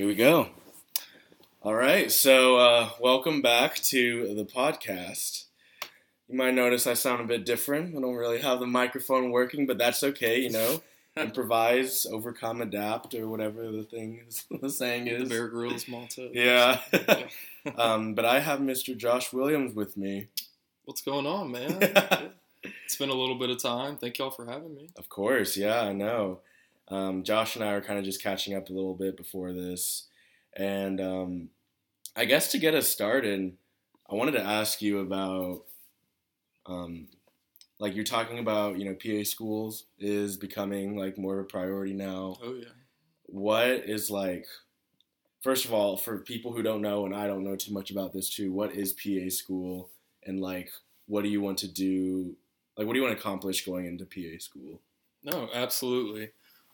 Here we go. All right, so uh, welcome back to the podcast. You might notice I sound a bit different. I don't really have the microphone working, but that's okay, you know. Improvise, overcome, adapt, or whatever the thing is, the saying The is. Bear Grylls motto. Yeah. um, but I have Mr. Josh Williams with me. What's going on, man? it's been a little bit of time. Thank y'all for having me. Of course, yeah, I know. Um, Josh and I are kind of just catching up a little bit before this. And um, I guess to get us started, I wanted to ask you about, um, like you're talking about, you know, PA schools is becoming like more of a priority now. Oh yeah. What is like, first of all, for people who don't know, and I don't know too much about this too, what is PA school, and like, what do you want to do? Like, what do you want to accomplish going into PA school? No, absolutely.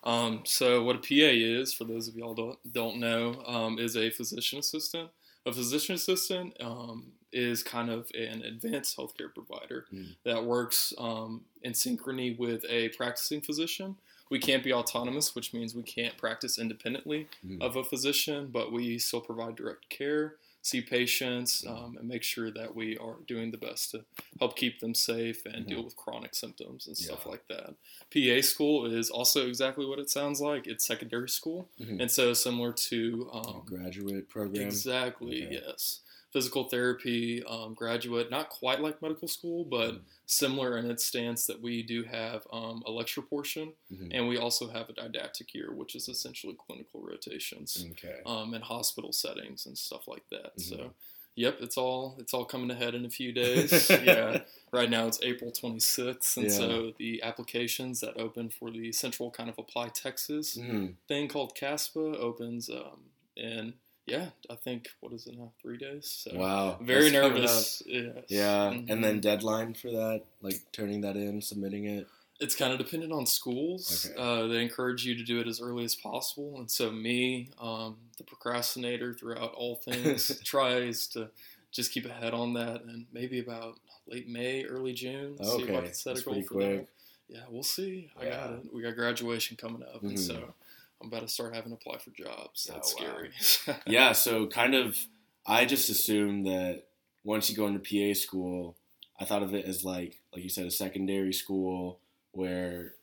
Um, so what a PA is, for those of y'all don't don't know, um, is a physician assistant. A physician assistant um, is kind of an advanced healthcare provider Mm. that works um, in synchrony with a practicing physician. We can't be autonomous, which means we can't practice independently Mm. of a physician, but we still provide direct care, see patients, um, and make sure that we are doing the best to help keep them safe and Mhm. deal with chronic symptoms and stuff Yeah. like that. PA school is also exactly what it sounds like. It's secondary school, Mhm. and so similar to um, graduate program. exactly Okay. yes, physical therapy um, graduate. Not quite like medical school, but Mhm. Similar in its stance that we do have um, a lecture portion, Mhm. and we also have a didactic year, which is essentially clinical rotations Okay. um, in hospital settings and stuff like that. Mhm. So, yep, it's all it's all coming ahead in a few days. yeah, right now it's April 26th, and Yeah. so the applications that open for the Central kind of Apply Texas Mhm. thing called CASPA opens um, in yeah, I think what is it now? Three days. So Wow. very nervous. Yes. Yeah, Mhm. and then deadline for that, like turning that in, submitting it. It's kind of dependent on schools. Okay. Uh, they encourage you to do it as early as possible, and so me, um, the procrastinator throughout all things, tries to just keep ahead on that, and maybe about late May, early June. okay. See if I can set that's a goal for quick. that. Yeah, we'll see. I got it. We got graduation coming up, and Mhm. so I'm about to start having to apply for jobs. Oh, That's Oh, wow. scary. Yeah, so kind of, I just assumed that once you go into PA school, I thought of it as like, like you said, a secondary school where,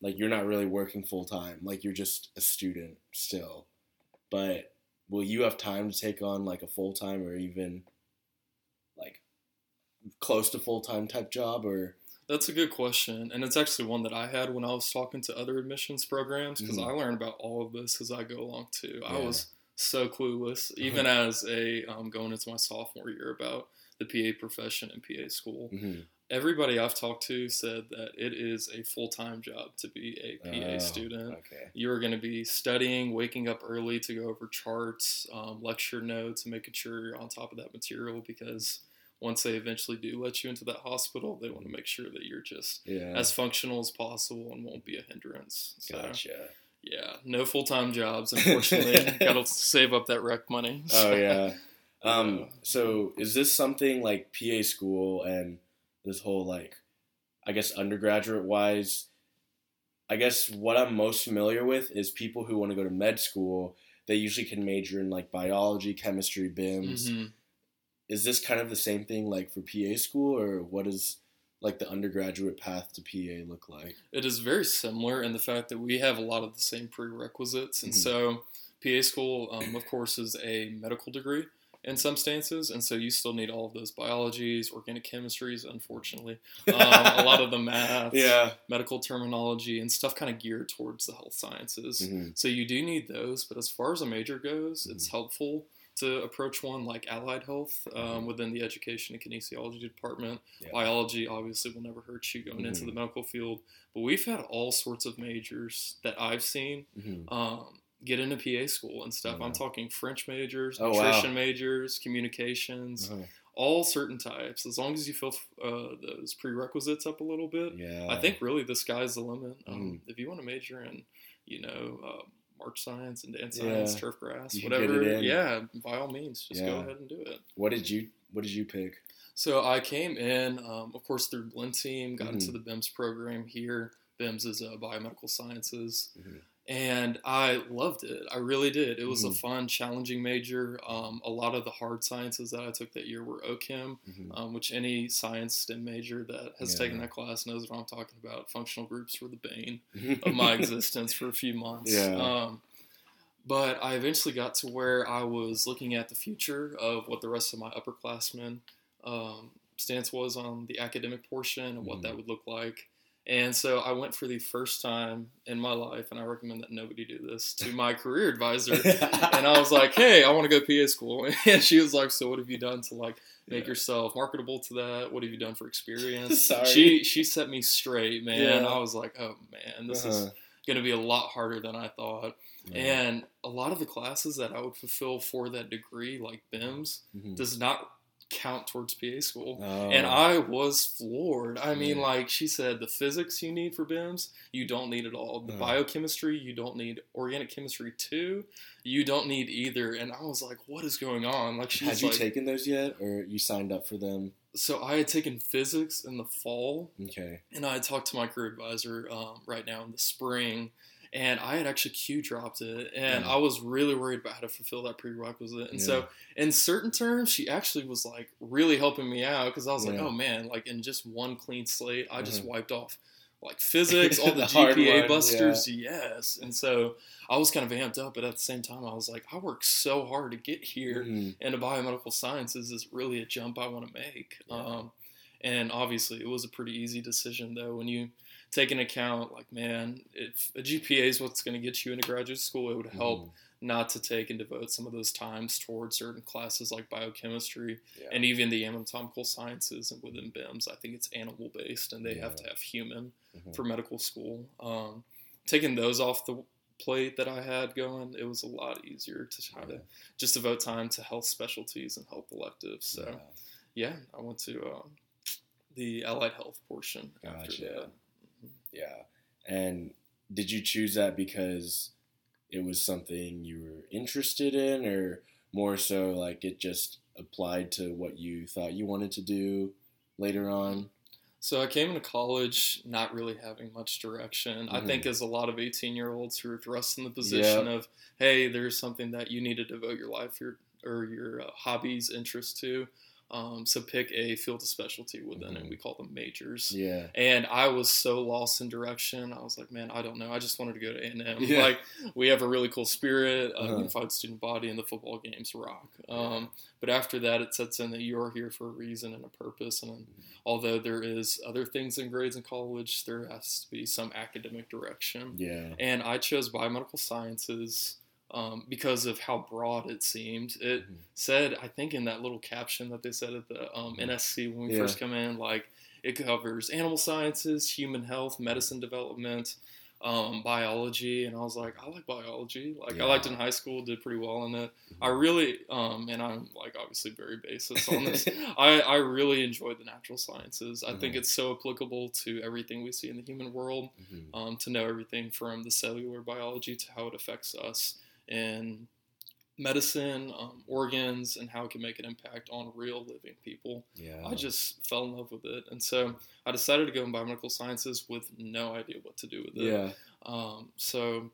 like, you're not really working full time. Like, you're just a student still. But will you have time to take on like a full time or even like close to full time type job or? That's a good question, and it's actually one that I had when I was talking to other admissions programs because Mhm. I learned about all of this as I go along too. I was so clueless, even as a um, going into my sophomore year about the PA profession and PA school. Mhm. Everybody I've talked to said that it is a full time job to be a PA Oh, student. Okay. You're going to be studying, waking up early to go over charts, um, lecture notes, and making sure you're on top of that material because once they eventually do let you into that hospital, they want to make sure that you're just Yeah. as functional as possible and won't be a hindrance. So, gotcha. yeah, no full time jobs, unfortunately. Got to save up that rec money. Oh yeah. Um, Yeah. so is this something like PA school and this whole like, I guess undergraduate wise, I guess what I'm most familiar with is people who want to go to med school. They usually can major in like biology, chemistry, BIMS. Mhm. Is this kind of the same thing like for PA school, or what is like the undergraduate path to PA look like? It is very similar in the fact that we have a lot of the same prerequisites. And Mhm. so, PA school, um, of course, is a medical degree in some stances. And so, you still need all of those biologies, organic chemistries, unfortunately, um, a lot of the math, Yeah. medical terminology, and stuff kind of geared towards the health sciences. Mhm. So, you do need those. But as far as a major goes, it's Mhm. helpful to approach one like allied health um, Mhm. within the education and kinesiology department. Yeah. Biology obviously will never hurt you going into Mhm. the medical field, but we've had all sorts of majors that I've seen Mhm. um, get into PA school and stuff. I'm talking French majors, Oh, wow. nutrition majors, communications, Uh-huh. all certain types. As long as you fill uh, those prerequisites up a little bit, Yeah. I think really the sky's the limit. Um, Mhm. If you want to major in, you know, uh, march science and dance Yeah. science, turf grass, You whatever, yeah, by all means, just go ahead and do it. What did you What did you pick? So I came in, um, of course, through Blinn TEAM, got Mhm. into the BIMS program here. BIMS is uh, biomedical sciences. Mhm. And I loved it. I really did. It was Mhm. a fun, challenging major. Um, a lot of the hard sciences that I took that year were OChem, Mhm. um, which any science STEM major that has Yeah. taken that class knows what I'm talking about. Functional groups were the bane of my existence for a few months. Yeah. Um, but I eventually got to where I was looking at the future of what the rest of my upperclassmen um, stance was on the academic portion and what Mhm. that would look like. And so I went for the first time in my life, and I recommend that nobody do this, to my career advisor. and I was like, hey, I want to go PA school. And she was like, so what have you done to like make Yeah. yourself marketable to that? What have you done for experience? Sorry. She she set me straight, man. Yeah. I was like, oh man, this is Uh-huh. going to be a lot harder than I thought. Yeah. And a lot of the classes that I would fulfill for that degree, like BIMS, Mhm. does not count towards PA school. Oh. And I was floored. I mean, Yeah. like she said, the physics you need for BIMS, you don't need at all. The Uh. biochemistry, you don't need. Organic chemistry too, you don't need either. And I was like, what is going on? Like she's Had you like, taken those yet, or you signed up for them? so I had taken physics in the fall, Okay. and I talked to my career advisor um, right now in the spring, and I had actually Q dropped it, and Yeah. I was really worried about how to fulfill that prerequisite. And so, in certain terms, she actually was like really helping me out because I was like, oh man, like in just one clean slate, I just Uh-huh. wiped off like physics, all the, The GPA busters, yes. And so I was kind of amped up, but at the same time, I was like, I worked so hard to get here Mhm. into biomedical sciences is really a jump I want to make. Yeah. Um, and obviously, it was a pretty easy decision though when you take into account, like, man, if a GPA is what's going to get you into graduate school, it would help Mhm. not to take and devote some of those times towards certain classes like biochemistry Yeah. and even the anatomical sciences and within BIMS. I think it's animal based and they have to have human Mhm. for medical school. Um, taking those off the plate that I had going, it was a lot easier to try to just devote time to health specialties and health electives. So Yeah. yeah, I went to um, the allied health portion after Gotcha. that. Yeah. And did you choose that because it was something you were interested in, or more so like it just applied to what you thought you wanted to do later on? So I came into college not really having much direction. I Mhm. think as a lot of 18 year olds who are thrust in the position Yep. of, hey, there's something that you need to devote your life your, or your uh, hobbies, interests to. Um, so pick a field of specialty within it. Mhm. We call them majors. Yeah. And I was so lost in direction. I was like, man, I don't know. I just wanted to go to A&M. Yeah. Like, we have a really cool spirit, a Uh-huh. unified student body, and the football games rock. Um, but after that, it sets in that you're here for a reason and a purpose. And although there is other things in grades in college, there has to be some academic direction. Yeah. And I chose biomedical sciences um, because of how broad it seemed. It Mhm. said, I think, in that little caption that they said at the um, NSC when we Yeah. first come in, like it covers animal sciences, human health, medicine development, um, biology, and I was like, I like biology. Like I liked it in high school, did pretty well in it. I really, um, and I'm like obviously very basis on this. I, I really enjoyed the natural sciences. I think Mhm. it's so applicable to everything we see in the human world Mhm. um, to know everything from the cellular biology to how it affects us in medicine, um, organs, and how it can make an impact on real living people. Yeah. I just fell in love with it. And so I decided to go in biomedical sciences with no idea what to do with it. Yeah. Um, so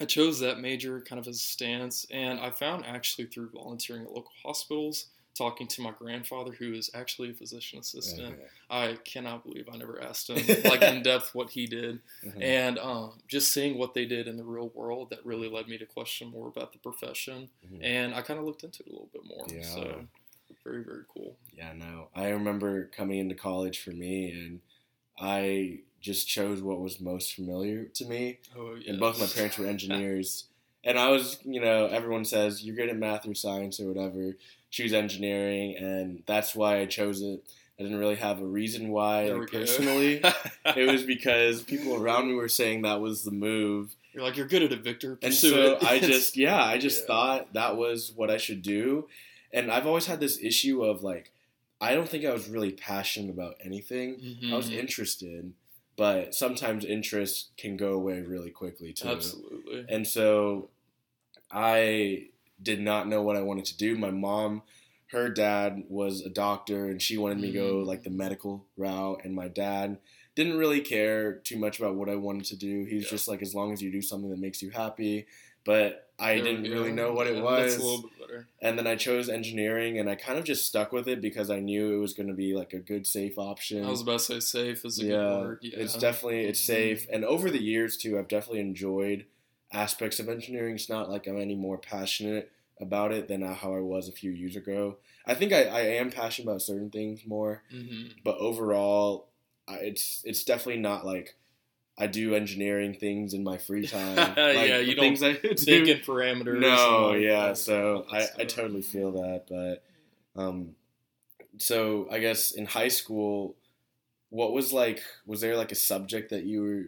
I chose that major kind of as a stance, and I found actually through volunteering at local hospitals, talking to my grandfather, who is actually a physician assistant. Okay. I cannot believe I never asked him like in depth what he did, Mhm. and um, just seeing what they did in the real world that really led me to question more about the profession, Mhm. and I kind of looked into it a little bit more. Yeah. So very very cool. Yeah, no. I remember coming into college for me, and I just chose what was most familiar to me. Oh yeah. And both my parents were engineers. and I was, you know, everyone says you're good at math or science or whatever, choose engineering. And that's why I chose it. I didn't really have a reason why like, personally. it was because people around me were saying that was the move. You're like you're good at it, Victor. And so it. I just, yeah, I just Yeah. thought that was what I should do. And I've always had this issue of like, I don't think I was really passionate about anything. I was Mhm. interested, but sometimes interest can go away really quickly too. absolutely. And so I did not know what I wanted to do. My mom, her dad was a doctor and she wanted me to go Mm. like the medical route and my dad didn't really care too much about what I wanted to do. He's Yeah. just like, as long as you do something that makes you happy. But I didn't go. really know what it was. That's a little bit better. And then I chose engineering, and I kind of just stuck with it because I knew it was going to be like a good, safe option. I was about to say safe is a yeah, good word. Yeah, it's definitely it's safe. And over the years too, I've definitely enjoyed aspects of engineering. It's not like I'm any more passionate about it than how I was a few years ago. I think I, I am passionate about certain things more, hmm but overall, I, it's it's definitely not like I do engineering things in my free time. Like, Yeah, you don't things I do. Thinking parameters. No, and, yeah. like, So I, I totally feel that, but um, so I guess in high school, what was like? Was there like a subject that you were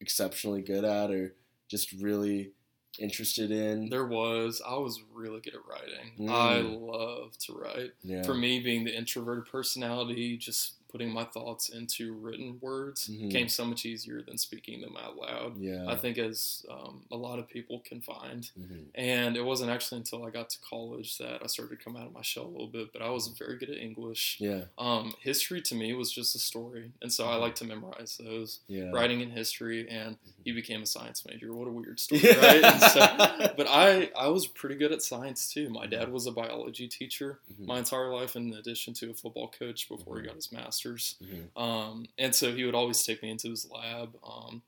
exceptionally good at, or just really interested in? There was. I was really good at writing. Mm. I love to write. yeah. For me, being the introverted personality, just putting my thoughts into written words Mhm. came so much easier than speaking them out loud. yeah. I think, as um, a lot of people can find. Mhm. And it wasn't actually until I got to college that I started to come out of my shell a little bit. But I was very good at English. Yeah. Um, history to me was just a story, and so I like to memorize those. Yeah. Writing in history, and you became a science major. What a weird story, right? And so, but I I was pretty good at science too. My dad was a biology teacher Mhm. my entire life, in addition to a football coach before he got his master's. Mhm. Um, and so he would always take me into his lab. Um,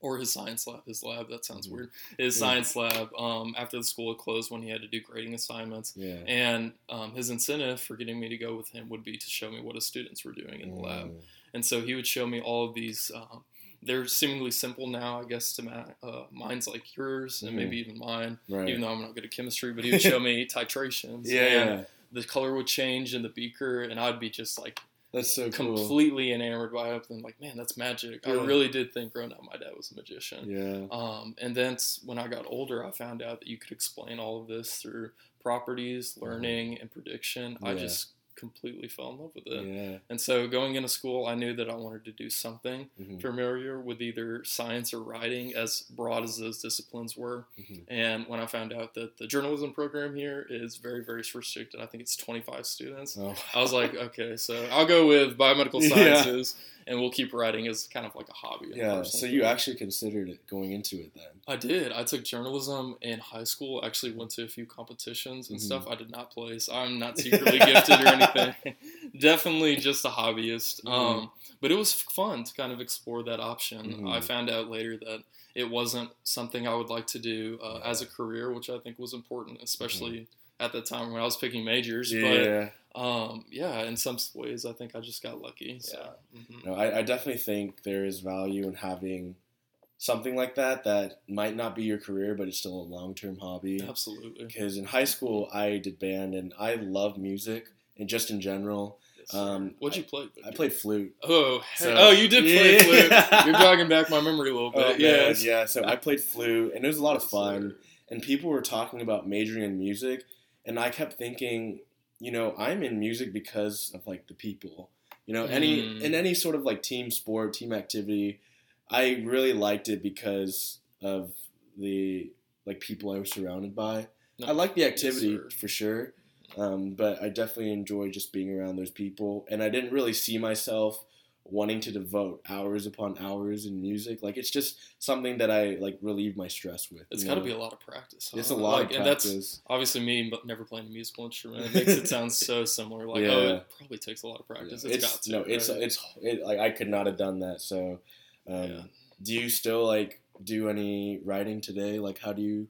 or his science lab, his lab, that sounds Mhm. weird. His Yeah. science lab, um, after the school had closed when he had to do grading assignments. Yeah. And um, his incentive for getting me to go with him would be to show me what his students were doing in the lab. Mm. And so he would show me all of these. Um, they're seemingly simple now, I guess, to ma- uh, minds like yours and Mhm. maybe even mine. Right. Even though I'm not good at chemistry, but he would show me titrations. yeah, and yeah. The color would change in the beaker, and I'd be just like That's so cool. completely enamored by it. And like, man, that's magic. I really did think growing up my dad was a magician. Yeah. Um, and then when I got older, I found out that you could explain all of this through properties, learning, and prediction. I Mm-hmm. Just completely fell in love with it. Yeah. And so going into school, I knew that I wanted to do something Mhm. familiar with either science or writing, as broad as those disciplines were. Mhm. And when I found out that the journalism program here is very, very restricted, I think it's 25 students. Oh. I was like, okay, so I'll go with biomedical Yeah. And we'll keep writing as kind of like a hobby. Yeah. So you actually considered it going into it then? I did. I took journalism in high school. I actually went to a few competitions and Mhm. stuff. I did not place. I'm not secretly gifted or anything. Definitely just a hobbyist. Mhm. Um, but it was fun to kind of explore that option. Mhm. I found out later that it wasn't something I would like to do uh, as a career, which I think was important, especially at the time when I was picking majors. Yeah. But um, yeah, in some ways, I think I just got lucky. So, mhm. No, I, I definitely think there is value in having something like that that might not be your career, but it's still a long term hobby. absolutely. Because in high school, I did band and I love music and just in general. Um, What'd you play? I played flute. Oh, hey- So- oh, you did play Yeah. flute. You're jogging back my memory a little bit. Oh, yes. yeah. So I played flute and it was a lot of fun. And people were talking about majoring in music, and I kept thinking, you know, I'm in music because of like the people. You know, any Mm. in any sort of like team sport, team activity, I really liked it because of the like people I was surrounded by. No, I like the activity sir. for sure, um, but I definitely enjoy just being around those people. And I didn't really see myself wanting to devote hours upon hours in music. Like it's just something that I like relieve my stress with. It's got to be a lot of practice. Huh? It's a lot Like, of and that's practice. obviously me, but never playing a musical instrument. It makes it sound so similar. Like, oh, it probably takes a lot of practice. Yeah. It's It's, got to. no, it's it's it, like I could not have done that. So, um, Yeah. do you still like do any writing today? Like, how do you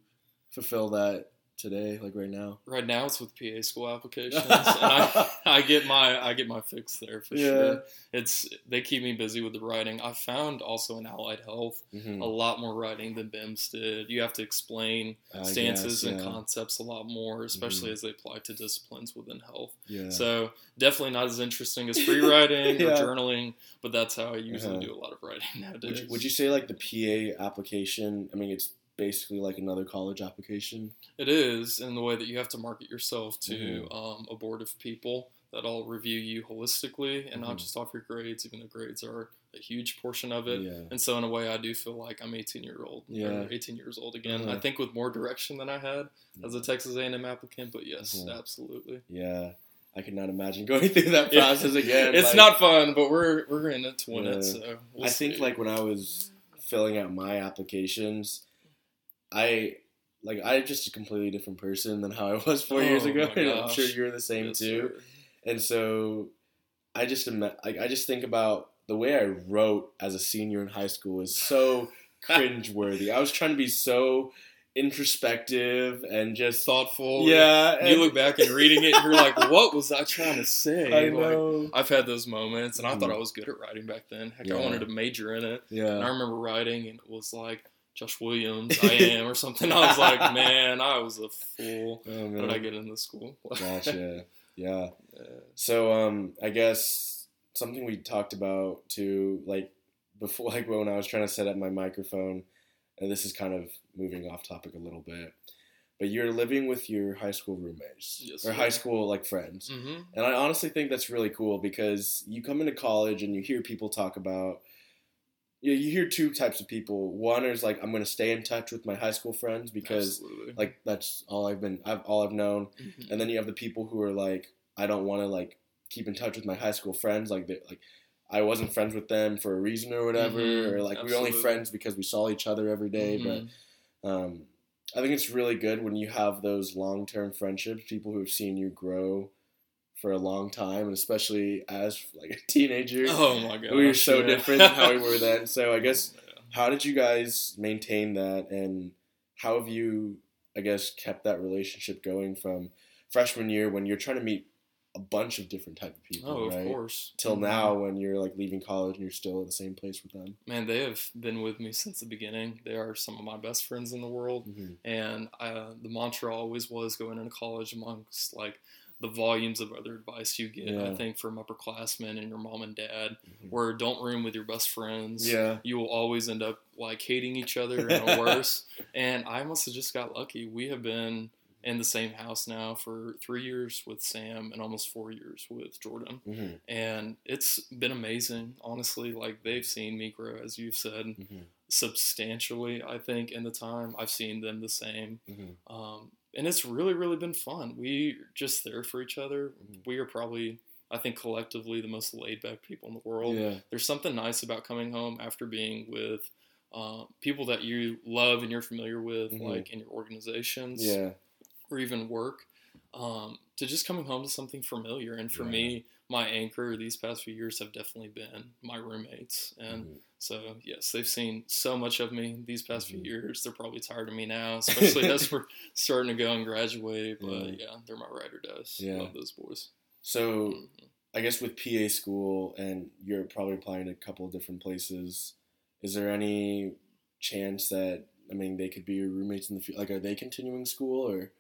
fulfill that today? Like right now? right now it's with PA school applications, and I, I get my I get my fix there for Yeah. sure. It's they keep me busy with the writing. I found also in allied health Mhm. a lot more writing than BIMS did. You have to explain I stances guess, and concepts a lot more, especially Mhm. as they apply to disciplines within health. Yeah. So definitely not as interesting as free writing or journaling, but that's how I usually Uh-huh. do a lot of writing nowadays. Would you, would you say like the PA application? I mean, it's basically like another college application. It is in the way that you have to market yourself to Mhm. um, a board of people that all review you holistically and not Mhm. just off your grades, even though grades are a huge portion of it. Yeah. And so, in a way, I do feel like I'm 18 year old. Yeah. or 18 years old again. Uh-huh. I think with more direction than I had as a Texas A&M applicant. But yes, Mhm. absolutely. Yeah. I could not imagine going through that Yeah. process again. it's Like, not fun, but we're we're in it to win Yeah. it. So we'll I think like when I was filling out my applications, I like I'm just a completely different person than how I was four years Oh ago, and I'm sure you're the same Yes, too. sir. And so, I just like I just think about the way I wrote as a senior in high school is so cringeworthy. I was trying to be so introspective and just thoughtful. yeah. You look back and reading it, and you're like, "What was I trying to say?" I Like, know. I've had those moments, and I thought Mhm. I was good at writing back then. Heck, Yeah. I wanted to major in it. Yeah. And I remember writing, and it was like Josh Williams, I am, or something. I was like, man, I was a fool. Oh, How did I get into school? Gotcha. Yeah. Yeah. So um, I guess something we talked about too, like before, like when I was trying to set up my microphone, and this is kind of moving off topic a little bit, but you're living with your high school roommates Yes, or high school like friends, hmm and I honestly think that's really cool because you come into college and you hear people talk about. You, you hear two types of people. One is like I'm going to stay in touch with my high school friends because Absolutely. like that's all I've been I've all I've known Mhm. and then you have the people who are like i don't want to like keep in touch with my high school friends like they, like i wasn't friends with them for a reason or whatever Mhm, or like we were only friends because we saw each other every day Mhm. but um i think it's really good when you have those long-term friendships people who have seen you grow for a long time and especially as like a teenager oh my god, we were so different than how we were then so i guess how did you guys maintain that and how have you i guess kept that relationship going from freshman year when you're trying to meet a bunch of different type of people Oh, right of course. till Mhm. now when you're like leaving college and you're still at the same place with them Man, they have been with me since the beginning. They are some of my best friends in the world. mm-hmm. And uh, the mantra always was going into college amongst like the volumes of other advice you get, Yeah. I think, from upperclassmen and your mom and dad, Mhm. where don't room with your best friends. yeah You will always end up like hating each other and worse. and I must have just got lucky. We have been in the same house now for three years with Sam and almost four years with Jordan. mm-hmm. And it's been amazing, honestly. Like they've seen me grow, as you've said, Mm-hmm. substantially, I think, in the time. I've seen them the same. Mm-hmm. Um, and it's really, really been fun. We're just there for each other. Mhm. We are probably, I think, collectively the most laid back people in the world. yeah There's something nice about coming home after being with uh, people that you love and you're familiar with, Mhm. like in your organizations yeah or even work, um, to just coming home to something familiar. And for Yeah. me, my anchor these past few years have definitely been my roommates. And Mhm. so, yes, they've seen so much of me these past Mhm. few years. They're probably tired of me now, especially as we're starting to go and graduate. But Yeah. yeah, they're my ride or dies. Yeah. Love those boys. so Mhm. i guess with pa school and you're probably applying to a couple of different places is there any chance that i mean they could be your roommates in the future like are they continuing school or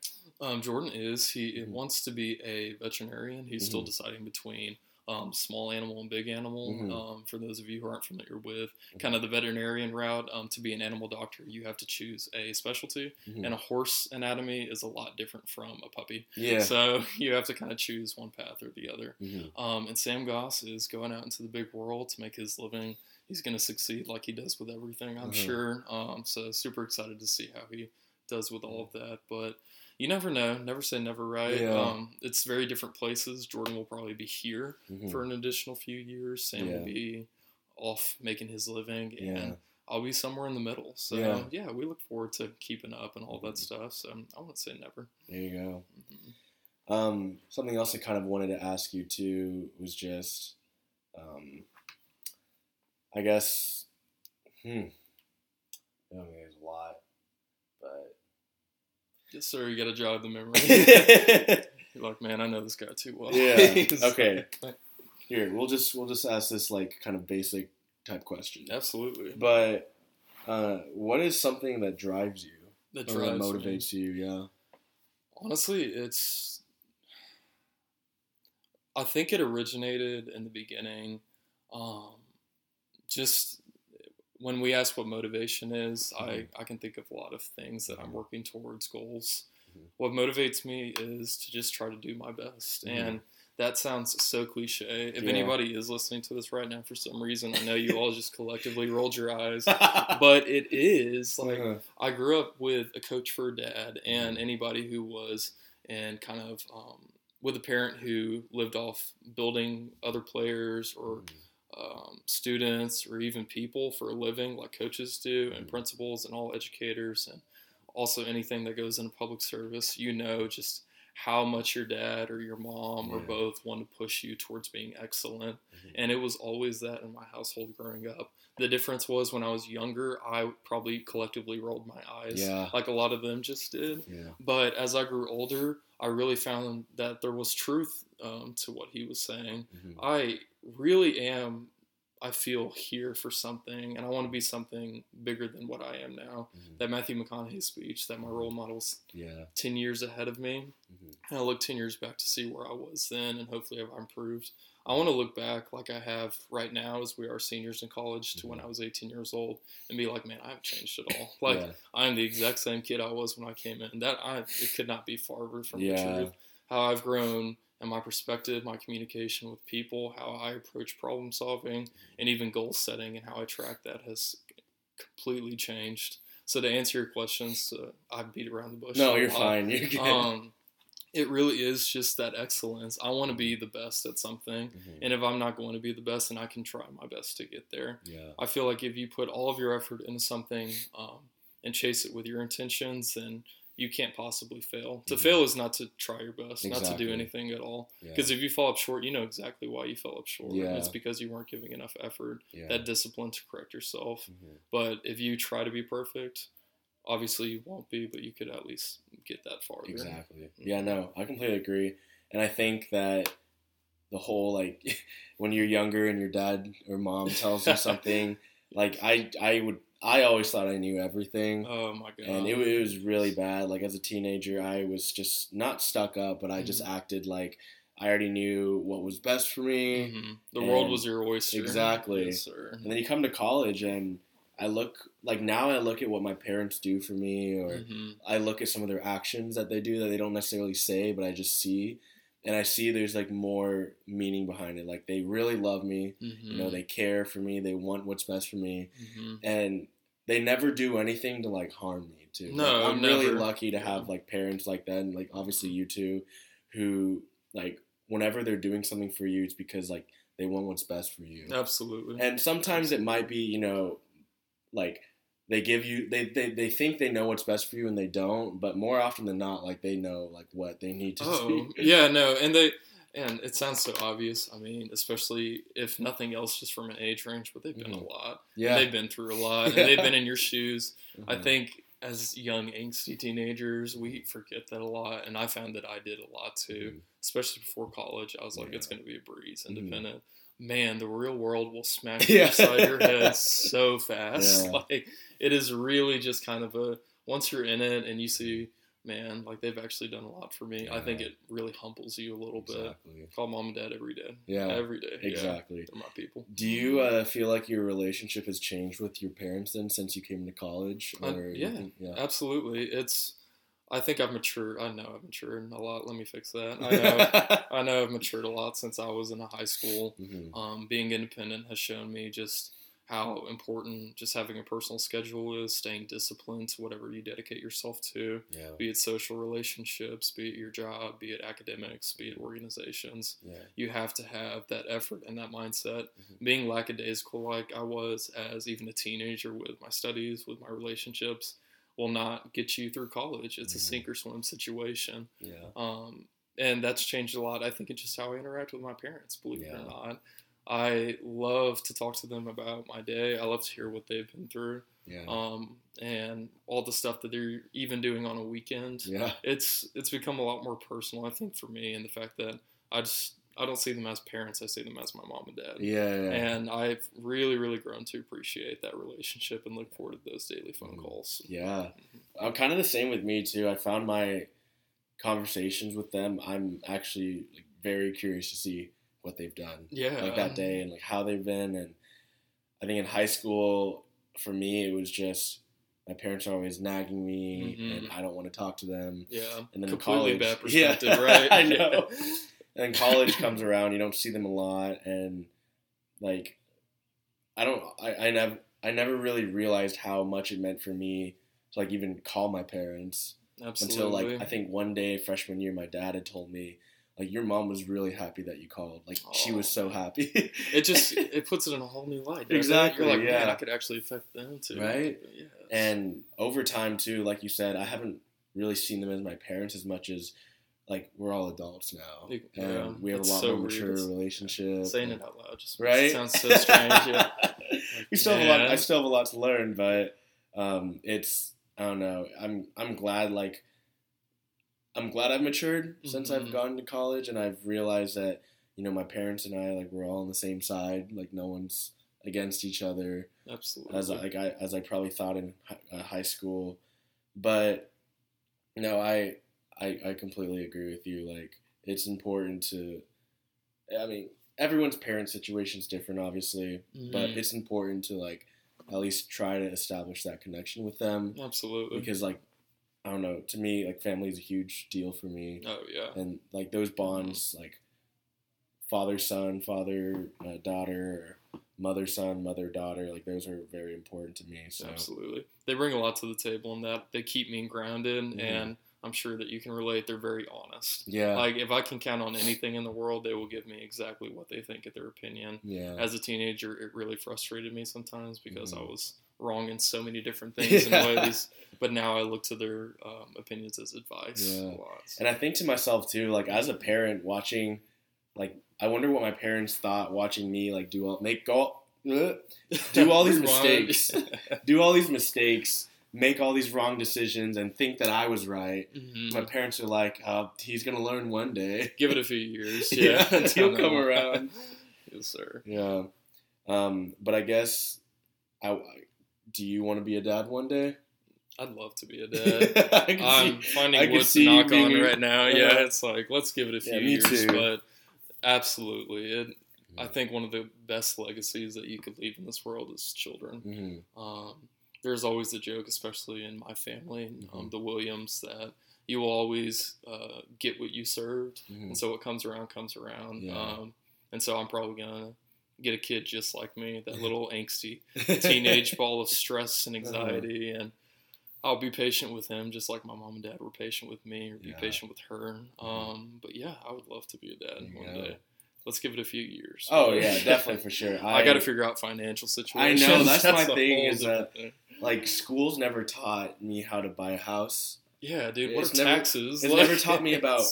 Um, Jordan is. He Mhm. wants to be a veterinarian. He's still Mhm. deciding between um, small animal and big animal. Mhm. Um, for those of you who aren't familiar with kind of the veterinarian route, um, to be an animal doctor, you have to choose a specialty. Mhm. And a horse anatomy is a lot different from a puppy. yeah So you have to kind of choose one path or the other. Mhm. Um, and Sam Goss is going out into the big world to make his living. He's going to succeed like he does with everything, I'm sure. Um, so super excited to see how he does with all of that. But you never know. Never say never, right? Yeah. Um, it's very different places. Jordan will probably be here Mhm. for an additional few years. Sam Yeah. will be off making his living, and Yeah. I'll be somewhere in the middle. So Yeah. yeah, we look forward to keeping up and all that Mhm. stuff. So I won't say never. there you go Mhm. Um, something else I kind of wanted to ask you too was just, um, I guess, hmm, I mean, there's a lot, Yes, sir. You got to jog the memory. You're like, man, I know this guy too well. Yeah, okay. here we'll just we'll just ask this like kind of basic type question. Absolutely. But uh, what is something that drives you That or that drives me. motivates you? Yeah. Honestly, it's. I think it originated in the beginning. Um, just when we ask what motivation is, I, Mhm. I can think of a lot of things that I'm Mhm. working towards goals. Mhm. What motivates me is to just try to do my best. Mhm. And that sounds so cliche. If Yeah. anybody is listening to this right now for some reason, I know you all just collectively rolled your eyes. But it is like Uh-huh. I grew up with a coach for a dad, and Mhm. anybody who was and kind of um, with a parent who lived off building other players or um, students or even people for a living, like coaches do, and Mhm. principals and all educators, and also anything that goes into public service, you know just how much your dad or your mom or both want to push you towards being excellent. Mhm. And it was always that in my household growing up. The difference was when I was younger, I probably collectively rolled my eyes, Yeah. like a lot of them just did. Yeah. But as I grew older, I really found that there was truth um, to what he was saying. Mhm. I really am, I feel here for something, and I want to be something bigger than what I am now. Mhm. That Matthew McConaughey speech, that my role model's Yeah. 10 years ahead of me, Mhm. and I look 10 years back to see where I was then, and hopefully I've improved. I want to look back like I have right now as we are seniors in college to when Mhm. I was 18 years old and be like, man, I haven't changed at all. Like, yeah. I'm the exact same kid I was when I came in. That I it could not be farther from Yeah. the truth. How I've grown and my perspective, my communication with people, how I approach problem solving, and even goal setting, and how I track that has completely changed. So to answer your questions, uh, I beat around the bush. No, you're lot. fine. You're good. Um, it really is just that excellence. I want to be the best at something, Mhm. and if I'm not going to be the best, then I can try my best to get there. Yeah. I feel like if you put all of your effort into something um, and chase it with your intentions, then you can't possibly fail. To fail is not to try your best, not to do anything at all. Yeah. Because if you fall up short, you know exactly why you fell up short. Yeah. It's because you weren't giving enough effort, yeah. that discipline to correct yourself. Mhm. But if you try to be perfect, obviously you won't be, but you could at least get that far. Exactly. Yeah, no, I completely agree. And I think that the whole like when you're younger and your dad or mom tells you something, like I I would I always thought I knew everything. Oh my god. and it, it was really bad. Like as a teenager, I was just not stuck up, but I just acted like I already knew what was best for me. Mhm. The world was your oyster. Exactly. Yes. And then you come to college, and I look like now I look at what my parents do for me, or Mhm. I look at some of their actions that they do that they don't necessarily say, but I just see, and I see there's like more meaning behind it. Like they really love me, you know, Mhm. they care for me, they want what's best for me, Mhm. and they never do anything to like harm me too. Like, No, I'm really lucky to have like parents like that, and like obviously you too, who like whenever they're doing something for you, it's because like they want what's best for you. Absolutely. And sometimes it might be, you know, like they give you they, they they think they know what's best for you and they don't, but more often than not, like they know like what they need to Oh, do. yeah, no, and they and it sounds so obvious. I mean, especially if nothing else, just from an age range, but they've been Mhm. a lot. Yeah. They've been through a lot, and they've been in your shoes. I Mhm. think as young angsty teenagers, we forget that a lot, and I found that I did a lot too. Mhm. Especially before college, I was like, Yeah. it's going to be a breeze, Mhm. independent. Man, the real world will smack you Yeah. upside your head so fast. Yeah. Like it is really just kind of a once you're in it and you see, man, like they've actually done a lot for me. I think it really humbles you a little bit. Call mom and dad every day. Yeah. every day. Yeah, Exactly. they're my people. Do you uh, feel like your relationship has changed with your parents then since you came to college? Uh, Or you yeah. yeah. Absolutely, it's. I think I've matured. I know I've matured a lot. Let me fix that. I know. I know I've matured a lot since I was in a high school. Mhm. Um, being independent has shown me just how important just having a personal schedule is, staying disciplined to whatever you dedicate yourself to, Yeah. be it social relationships, be it your job, be it academics, be it organizations. Yeah. You have to have that effort and that mindset. Mhm. Being lackadaisical like I was as even a teenager with my studies, with my relationships, will not get you through college. It's a Mhm. sink or swim situation. Yeah. Um, and that's changed a lot. I think it's just how I interact with my parents, believe it or not. I love to talk to them about my day. I love to hear what they've been through, Yeah. um, and all the stuff that they're even doing on a weekend. yeah. It's it's become a lot more personal, I think, for me, and the fact that I just I don't see them as parents. I see them as my mom and dad. Yeah. Yeah. And I've really, really grown to appreciate that relationship and look forward to those daily phone Mhm. calls. Yeah, I'm kind of the same with me too. I found my conversations with them. I'm actually like, very curious to see what they've done, Yeah. like that day, and like how they've been. And I think in high school, for me, it was just my parents are always nagging me, Mhm. and I don't want to talk to them. Yeah. And then completely college, bad Yeah, perspective, right? I know. And college comes around, you don't see them a lot, and like I don't, I, I never, I never really realized how much it meant for me to like even call my parents Absolutely. until like I think one day freshman year, my dad had told me like your mom was really happy that you called. Like she was so happy. it just it puts it in a whole new light. Exactly, You're like, man, yeah. I could actually affect them too. Right? Yeah. and over time too, like you said, I haven't really seen them as my parents as much as like we're all adults now, Yeah, and we have a lot so more mature It's- relationship. saying and- it out loud just right? sounds so strange. Yeah. we still have a lot. I still have a lot to learn, but um, it's I don't know. I'm I'm glad like I'm glad I've matured since I've Mhm. gone to college, and I've realized that you know my parents and I like we're all on the same side. Like no one's against each other Absolutely. as I, like I as I probably thought in uh, high school, but no, I, I I completely agree with you. Like it's important to, I mean, everyone's parent situation is different, obviously, but Mhm. it's important to like at least try to establish that connection with them Absolutely. because like I don't know, to me like family is a huge deal for me, oh yeah. and like those bonds like father son, father uh, daughter, mother son, mother daughter, like those are very important to me. So Absolutely. They bring a lot to the table in that they keep me grounded Mhm. and I'm sure that you can relate. They're very honest. yeah, Like if I can count on anything in the world, they will give me exactly what they think of their opinion. yeah, As a teenager, it really frustrated me sometimes because I Mhm. was wrong in so many different things Yeah. and ways. But now I look to their um, opinions as advice Yeah. a lot. And I think to myself too, like as a parent watching, like I wonder what my parents thought watching me like do all make all uh, do all these mistakes. do all these mistakes, make all these wrong decisions, and think that I was right. Mhm. My parents are like, uh, he's gonna learn one day. Give it a few years. Yeah, Yeah, he'll come around. yes, sir. Yeah, um, but I guess I. Do you want to be a dad one day? I'd love to be a dad. I see- finding I wood to knock on right now. Yeah, it's like let's give it a few Yeah, years, too. but absolutely, it, I think one of the best legacies that you could leave in this world is children. Mhm. Um, there's always a joke, especially in my family, um, Mhm. the Williams, that you will always uh, get what you served, Mhm. and so what comes around comes around. Yeah. Um, and so I'm probably gonna get a kid just like me, that little angsty teenage ball of stress and anxiety and I'll be patient with him just like my mom and dad were patient with me or be Yeah. patient with her. Um, but yeah, I would love to be a dad one day. Let's give it a few years. Oh yeah, definitely for sure. I, got to figure out financial situation. I know, that's my thing is that- thing. Like schools never taught me how to buy a house. yeah, dude, what it's are never- taxes? it's Like, never taught me about-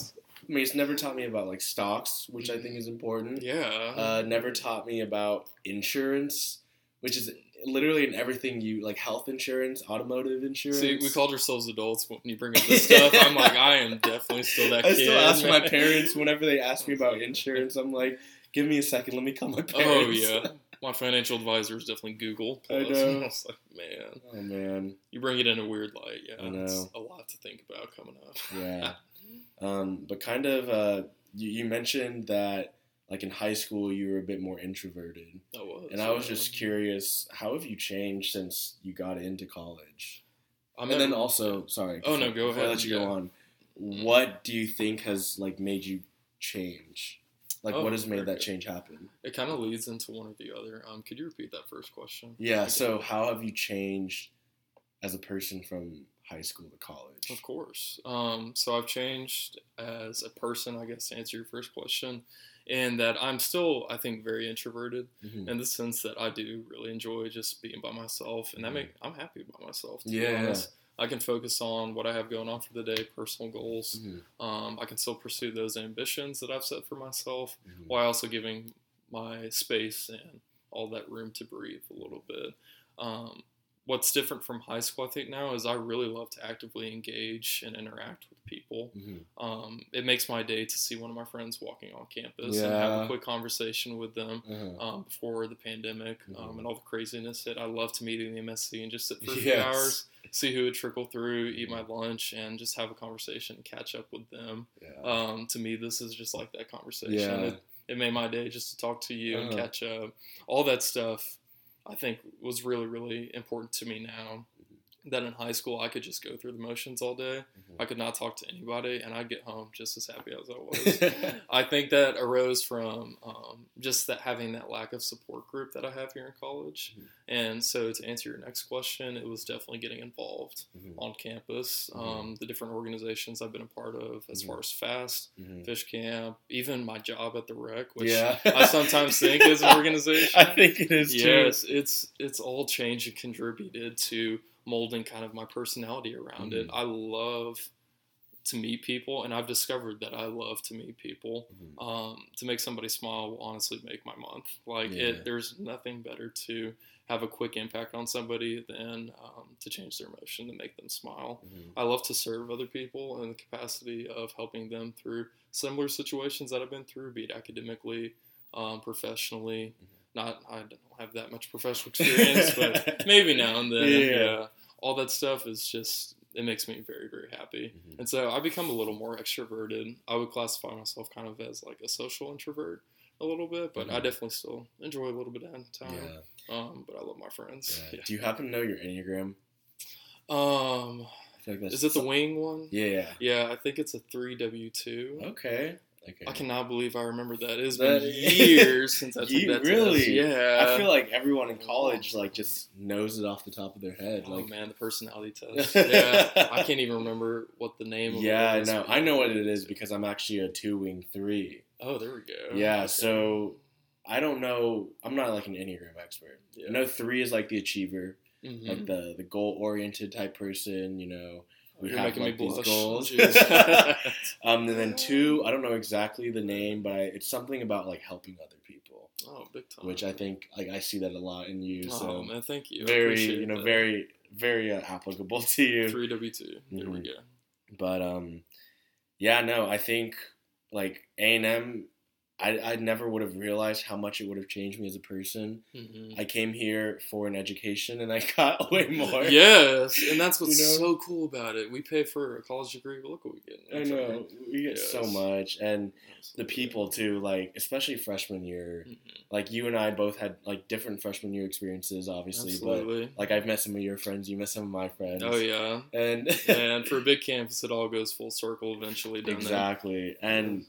I mean, it's never taught me about like stocks, which I think is important. Yeah. Uh, never taught me about insurance, which is literally in everything you like health insurance, automotive insurance. See, we called ourselves adults when you bring up this stuff. I'm like, I am definitely still that I kid. I still ask my parents whenever they ask me about insurance. I'm like, give me a second, let me call my parents. Oh yeah, my financial advisor is definitely Google. I Plus. know. was like, man, oh man, you bring it in a weird light. Yeah, I know. it's a lot to think about coming up. yeah. um, but kind of, uh, you, you mentioned that like in high school you were a bit more introverted, I was, and I was yeah. just curious, how have you changed since you got into college? I and then also, sorry. Oh, no, go before I ahead, let you yeah. go on. What do you think has like made you change? Like, Oh, what has made that good. change happen? It kind of leads into one or the other. Um, could you repeat that first question? Yeah. So, how have you changed as a person from high school to college? Of course. Um, so I've changed as a person, I guess, to answer your first question, in that I'm still, I think, very introverted Mhm. in the sense that I do really enjoy just being by myself, and that Mhm. make I'm happy by myself. To Yeah. be honest. I can focus on what I have going on for the day, personal goals. Mhm. Um, I can still pursue those ambitions that I've set for myself, Mhm. while also giving my space and all that room to breathe a little bit. Um, what's different from high school, I think, now is I really love to actively engage and interact with people. Mhm. Um, it makes my day to see one of my friends walking on campus and have a quick conversation with them. Uh-huh. Um, before the pandemic um, Mhm. and all the craziness hit, I love to meet in the MSC and just sit for a few Yes. hours, see who would trickle through, eat my lunch, and just have a conversation and catch up with them. Yeah. Um, to me, this is just like that conversation. Yeah. It, it made my day just to talk to you and Uh-huh. catch up. All that stuff, I think, was really, really important to me now. That in high school I could just go through the motions all day. Mhm. I could not talk to anybody, and I'd get home just as happy as I was. I think that arose from um, just that having that lack of support group that I have here in college. Mhm. And so, to answer your next question, it was definitely getting involved Mhm. on campus. Mhm. Um, the different organizations I've been a part of, as Mhm. far as FAST, Mhm. Fish Camp, even my job at the Rec, which yeah. I sometimes think is an organization. I think it is too. Yes, it's it's all changed and contributed to molding kind of my personality around it. Mhm. I love to meet people, and I've discovered that I love to meet people. Mhm. Um, to make somebody smile will honestly make my month. Like Yeah. it, there's nothing better to have a quick impact on somebody than um, to change their emotion to make them smile. Mhm. I love to serve other people in the capacity of helping them through similar situations that I've been through, be it academically, um, professionally. Mhm. Not, I don't have that much professional experience, but maybe now and then. Yeah. Yeah. All that stuff is just, it makes me very, very happy. Mhm. And so I become a little more extroverted. I would classify myself kind of as like a social introvert a little bit, but I Mhm. definitely still enjoy a little bit of time. Yeah. Um, but I love my friends. yeah. Do you happen to know your enneagram? Um, I like that's is it the wing one? Yeah. yeah. Yeah, I think it's a three W two. Okay. Okay. I cannot believe I remember that. It's That- been years since I took You- that really? test. Yeah. I feel like everyone in college like just knows it off the top of their head. oh Like, man, the personality test. yeah, I can't even remember what the name. of yeah, it I was. know. I know what it is because I'm actually a two wing three. Oh, there we go. Yeah, Okay. so I don't know. I'm not like an enneagram expert. Yeah. I know three is like the achiever, Mhm. like the the goal oriented type person. You know, we You're have like these blush. goals. Um, and then two, I don't know exactly the name, but I, it's something about like helping other people, oh, big time. which I think like I see that a lot in you. Oh So man, thank you. Very, you know, that. very very uh, applicable to you. three W two. There we Mhm. go. But um, yeah, no, I think like A and M, I I never would have realized how much it would have changed me as a person. Mhm. I came here for an education, and I got way more. Yes, and that's what's You know? so cool about it. We pay for a college degree, but look what we get. I know we get so much, and the people too. Like especially freshman year, Mhm. like you and I both had like different freshman year experiences, obviously. Absolutely. But like I've met some of your friends, you met some of my friends. Oh yeah, and and for a big campus, it all goes full circle eventually. Doesn't exactly, and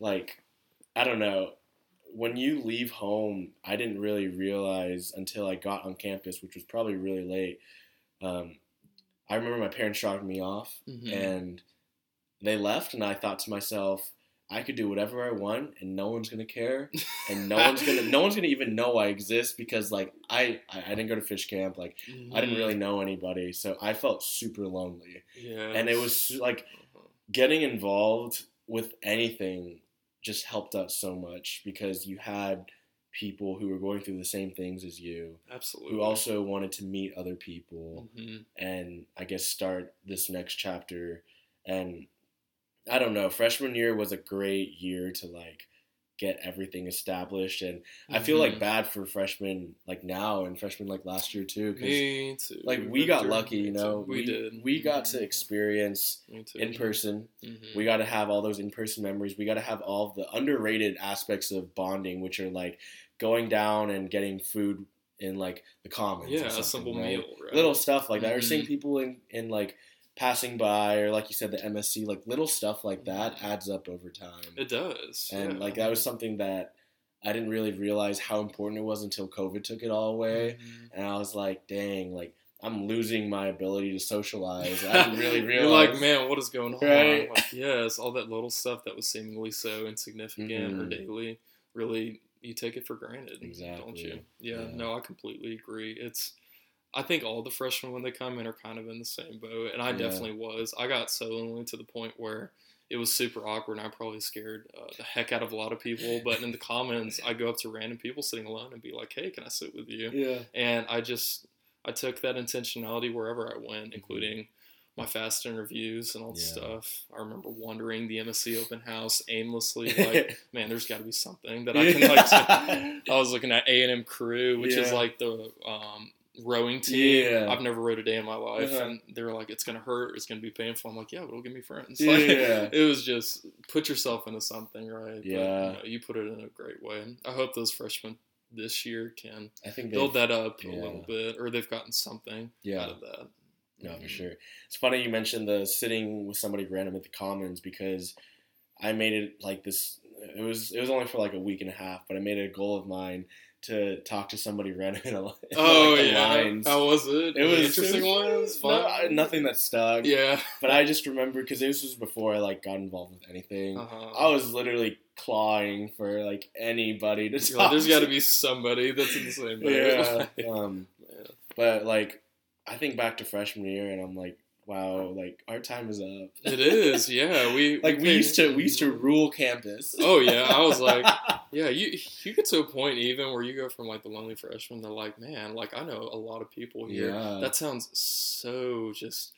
like I don't know. When you leave home, I didn't really realize until I got on campus, which was probably really late. Um, I remember my parents dropped me off? Mhm. and they left, and I thought to myself, I could do whatever I want, and no one's gonna care, and no one's gonna no one's gonna even know I exist because like I I, I didn't go to fish camp, like I didn't Mhm. really know anybody, so I felt super lonely, Yeah, and it was like getting involved with anything just helped out so much because you had people who were going through the same things as you absolutely. who also wanted to meet other people Mhm. and I guess start this next chapter. And I don't know, freshman year was a great year to like get everything established. And I feel like Mhm. bad for freshmen like now and freshmen like last year too. Because Me too. like we got lucky, you know, We, did. We got to Mhm. experience in person. Mhm. We got to have all those in person memories. We got to have all the underrated aspects of bonding, which are like going down and getting food in like the commons. yeah, a simple right? meal. Right? little stuff like that, or seeing people in, in like passing by, or like you said, the MSC, like little stuff like that adds up over time. It does. and yeah. like that was something that I didn't really realize how important it was until COVID took it all away, Mhm. and I was like, dang, like I'm losing my ability to socialize. I didn't really realize. You're like, man, what is going on? Right? Like, yes, all that little stuff that was seemingly so insignificant or Mhm. daily, really, you take it for granted, don't you? Yeah, Yeah. no, I completely agree. It's, I think all the freshmen when they come in are kind of in the same boat, and I Yeah. definitely was. I got so lonely to the point where it was super awkward, and I probably scared uh, the heck out of a lot of people. But in the comments, I go up to random people sitting alone and be like, "Hey, can I sit with you?" yeah, and I just I took that intentionality wherever I went, Mhm. including my FAST interviews and all the Yeah. stuff. I remember wandering the MSC open house aimlessly, like, man, there's got to be something that I can like. I was looking at A and M Crew, which is like the um, rowing team. Yeah. I've never rowed a day in my life, Uh-huh. and they were like, "It's gonna hurt. It's gonna be painful." I'm like, "Yeah, but it'll give me friends." Like, Yeah. it was just put yourself into something, right? But, Yeah. you, know, you put it in a great way. I hope those freshmen this year can I think build that up a little bit, or they've gotten something Yeah. out of that. No, for Mhm. sure. It's funny you mentioned the sitting with somebody random at the commons because I made it like this. It was it was only for like a week and a half, but I made it a goal of mine to talk to somebody random in, a, in Oh like, yeah, lines. how was it? It was interesting it was- ones. no, nothing that stuck. Yeah. But I just remember because this was before I like got involved with anything. Uh-huh. I was literally clawing for like anybody to You're talk. like, There's got to be somebody that's in the same yeah. um, Yeah. but like, I think back to freshman year, and I'm like, wow, like our time is up. It is, yeah. We like we paid- used to, we used to rule campus. Oh yeah, I was like, yeah. You you get to a point even where you go from like the lonely freshman to like, man, like I know a lot of people here. Yeah. That sounds so just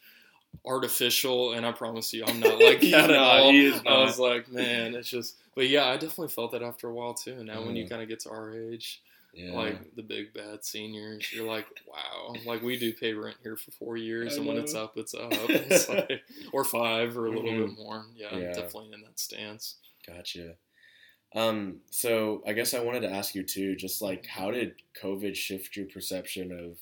artificial, and I promise you, I'm not like that at all. I was like, man, it's just. But yeah, I definitely felt that after a while too. And now when you Mhm. kind of get to our age, yeah. like the big bad seniors, you're like, wow, like we do pay rent here for four years, and when it's up, it's up. It's like, or five, or a little Mhm. bit more. Yeah, Yeah. definitely in that stance. Gotcha. Um, so I guess I wanted to ask you too, just like how did COVID shift your perception of,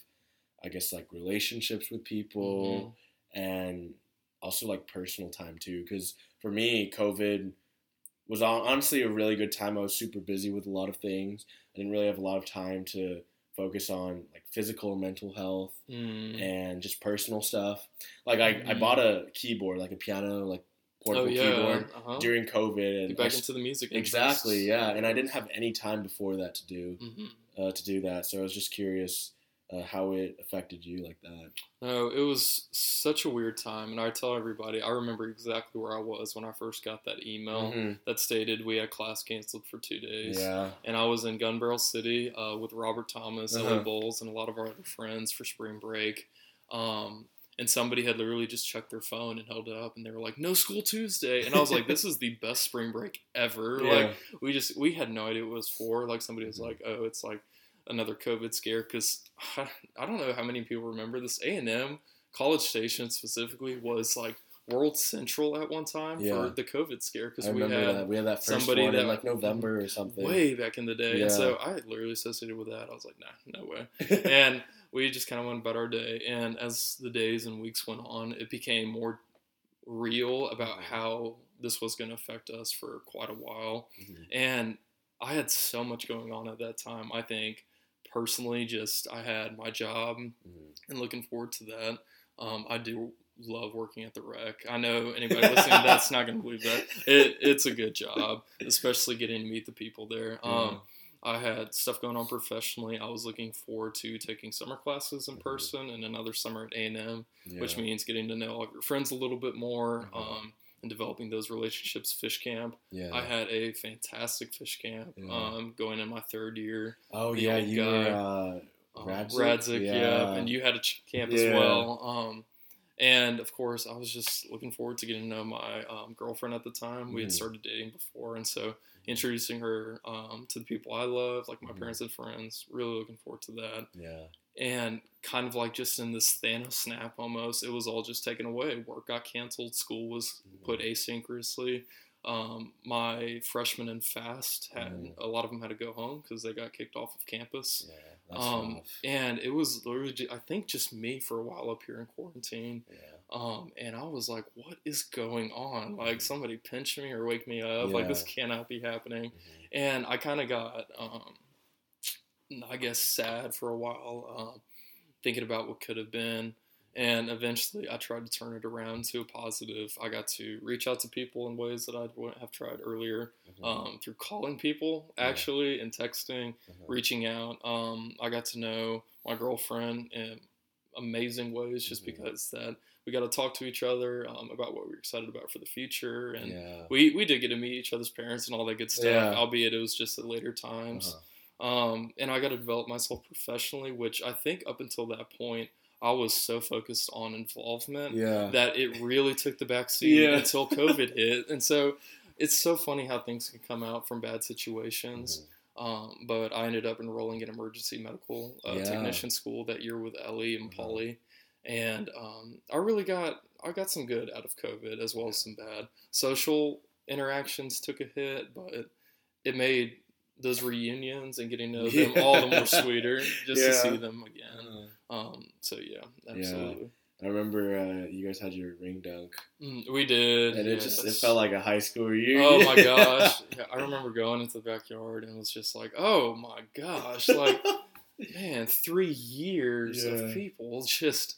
I guess like relationships with people Mm-hmm. and also like personal time too? Because for me, COVID was honestly a really good time. I was super busy with a lot of things. I didn't really have a lot of time to focus on like physical and mental health Mm. and just personal stuff. Like I, I Mhm. bought a keyboard, like a piano, like portable Oh yeah, keyboard uh-huh. during COVID, and Get back s- into the music. exactly, yeah. And I didn't have any time before that to do hmm uh, to do that, so I was just curious uh, how it affected you like that. No, it was such a weird time, and I tell everybody I remember exactly where I was when I first got that email Mhm. that stated we had class canceled for two days. Yeah, And I was in Gun Barrel City uh, with Robert Thomas, Uh-huh. Ellie Bowles, and a lot of our other friends for spring break. Um, and somebody had literally just checked their phone and held it up, and they were like, "No school Tuesday," and I was like, "This is the best spring break ever!" Like we just we had no idea what it was for. Like somebody was Mhm. like, "Oh, it's like another COVID scare," because I don't know how many people remember this. A and M College Station specifically was like World Central at one time Yeah. for the COVID scare because we had that we had that first somebody one in that- like November or something. way back in the day. Yeah. And so I literally associated with that. I was like, nah, no way. and we just kind of went about our day. And as the days and weeks went on, it became more real about how this was going to affect us for quite a while. Mhm. And I had so much going on at that time. I think personally, just I had my job Mhm. and looking forward to that. Um, I do love working at the rec. I know anybody listening that's not going to believe that. It, it's a good job, especially getting to meet the people there. Um, I had stuff going on professionally. I was looking forward to taking summer classes in person and another summer at A and M, which means getting to know all of your friends a little bit more Mhm. um, and developing those relationships. Fish camp. yeah. I had a fantastic fish camp Yeah. um, going in my third year. oh yeah, you guy. were uh, Um, Radzik? Radzik, yeah. Yeah. and you had a ch- camp as well. Um, and of course, I was just looking forward to getting to know my um, girlfriend at the time. We had Mhm. started dating before, and so introducing her um, to the people I love, like my Mhm. parents and friends. Really looking forward to that. yeah. And kind of like just in this Thanos snap almost, it was all just taken away. Work got canceled. School was put asynchronously. Um, my freshmen in FAST had Mhm. a lot of them had to go home because they got kicked off of campus. Yeah, Um, and it was literally, I think, just me for a while up here in quarantine. Yeah. Um, and I was like, what is going on? Like, somebody pinch me or wake me up. Like, this cannot be happening. Mhm. And I kind of got, um, I guess, sad for a while, um, thinking about what could have been. And eventually, I tried to turn it around to a positive. I got to reach out to people in ways that I wouldn't have tried earlier Mhm. um, through calling people, Yeah. actually, and texting Mhm. reaching out. Um, I got to know my girlfriend in amazing ways just Mhm. because that we got to talk to each other um, about what we're excited about for the future, and yeah. we we did get to meet each other's parents and all that good stuff. Yeah. Albeit it was just at later times. Uh-huh. Um, and I got to develop myself professionally, which I think up until that point I was so focused on involvement Yeah. that it really took the back seat Yeah. until COVID hit. And so it's so funny how things can come out from bad situations. Mhm. Um, but I ended up enrolling in emergency medical uh, Yeah. technician school that year with Ellie and Mhm. Polly, and um, I really got I got some good out of COVID as well as some bad. Social interactions took a hit, but it made those reunions and getting to know them all the more sweeter just Yeah. to see them again. Um, so yeah, absolutely. I remember uh, you guys had your ring dunk, Mm, we did, and it just it felt like a high school reunion. Oh my gosh! Yeah, I remember going into the backyard and was just like, "Oh my gosh!" Like, man, three years Yeah. of people just,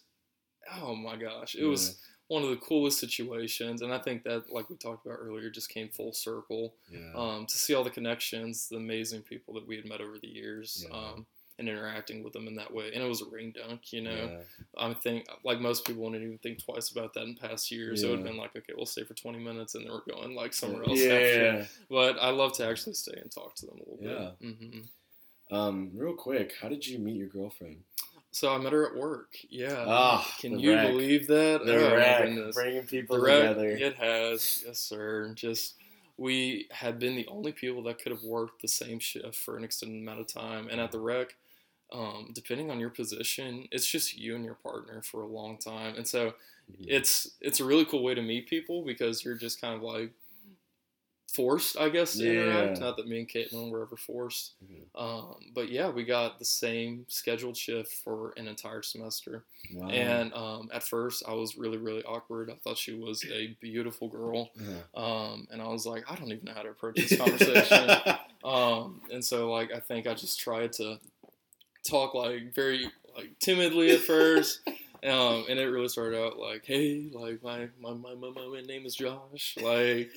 oh my gosh! It was one of the coolest situations, and I think that, like we talked about earlier, just came full circle. yeah. Um, to see all the connections, the amazing people that we had met over the years, Yeah. um, and interacting with them in that way, and it was a ring dunk, you know. yeah. I think, like most people, wouldn't even think twice about that in past years. It would have been like, okay, we'll stay for 20 minutes, and then we're going like somewhere else Yeah, after. But I love to actually stay and talk to them a little Yeah. bit. hmm yeah. Um, real quick, how did you meet your girlfriend? So I met her at work. Yeah. Ah, Can you rec. believe that? The oh, rec, bringing people The rec, together. it has, yes, sir. Just we had been the only people that could have worked the same shift for an extended amount of time, and at the rec, um, depending on your position, it's just you and your partner for a long time, and so Mhm. it's it's a really cool way to meet people because you're just kind of like forced, I guess, to interact. Not that me and Caitlin were ever forced, Mhm. um, but yeah, we got the same scheduled shift for an entire semester. Wow. And um, at first, I was really, really awkward. I thought she was a beautiful girl, Yeah. um, and I was like, I don't even know how to approach this conversation. um, and so, like, I think I just tried to talk like very like timidly at first. Um, and it really started out like, hey, like my my, my, my, my name is Josh. Like,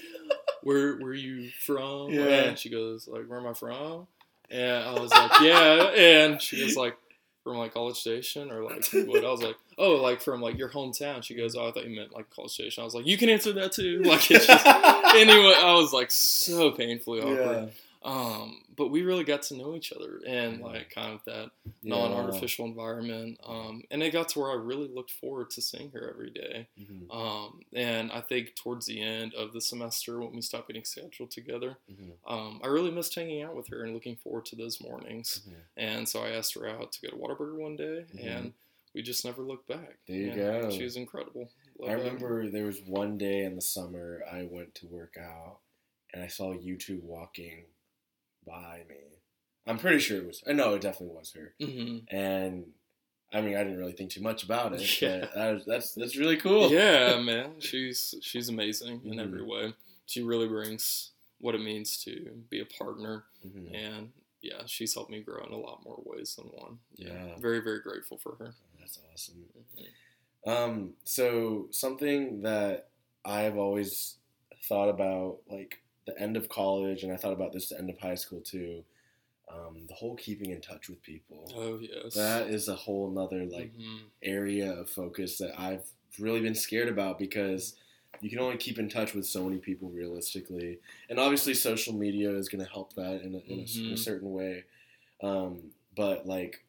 where where you from? Yeah. And she goes like, where am I from? And I was like, yeah. And she was like, from like College Station or like what? I was like, oh, like from like your hometown. She goes, oh, I thought you meant like College Station. I was like, you can answer that too. Like it's just anyway. I was like so painfully awkward. yeah. Um, but we really got to know each other and like kind of that Yeah. non-artificial environment. Um, and it got to where I really looked forward to seeing her every day. Mhm. Um, and I think towards the end of the semester, when we stopped getting scheduled together, Mhm. um, I really missed hanging out with her and looking forward to those mornings. Mhm. And so I asked her out to go to Whataburger one day, Mhm. and we just never looked back. There you And go. She was incredible. Love I remember there was one day in the summer I went to work out and I saw you two walking by me. I'm pretty sure it was. I know it definitely was her. Mhm. And I mean, I didn't really think too much about it. Yeah. But that was, that's that's really cool. Yeah, man, she's she's amazing in Mhm. every way. She really brings what it means to be a partner, Mhm. and yeah, she's helped me grow in a lot more ways than one. Yeah. very very grateful for her. That's awesome. Mhm. Um, so something that I've always thought about, like the end of college, and I thought about this the end of high school too. Um, the whole keeping in touch with people. Oh yes, That is a whole nother like Mhm. area of focus that I've really been scared about because you can only keep in touch with so many people realistically, and obviously social media is going to help that in a, in, a, in a Mhm. certain way. Um, but like,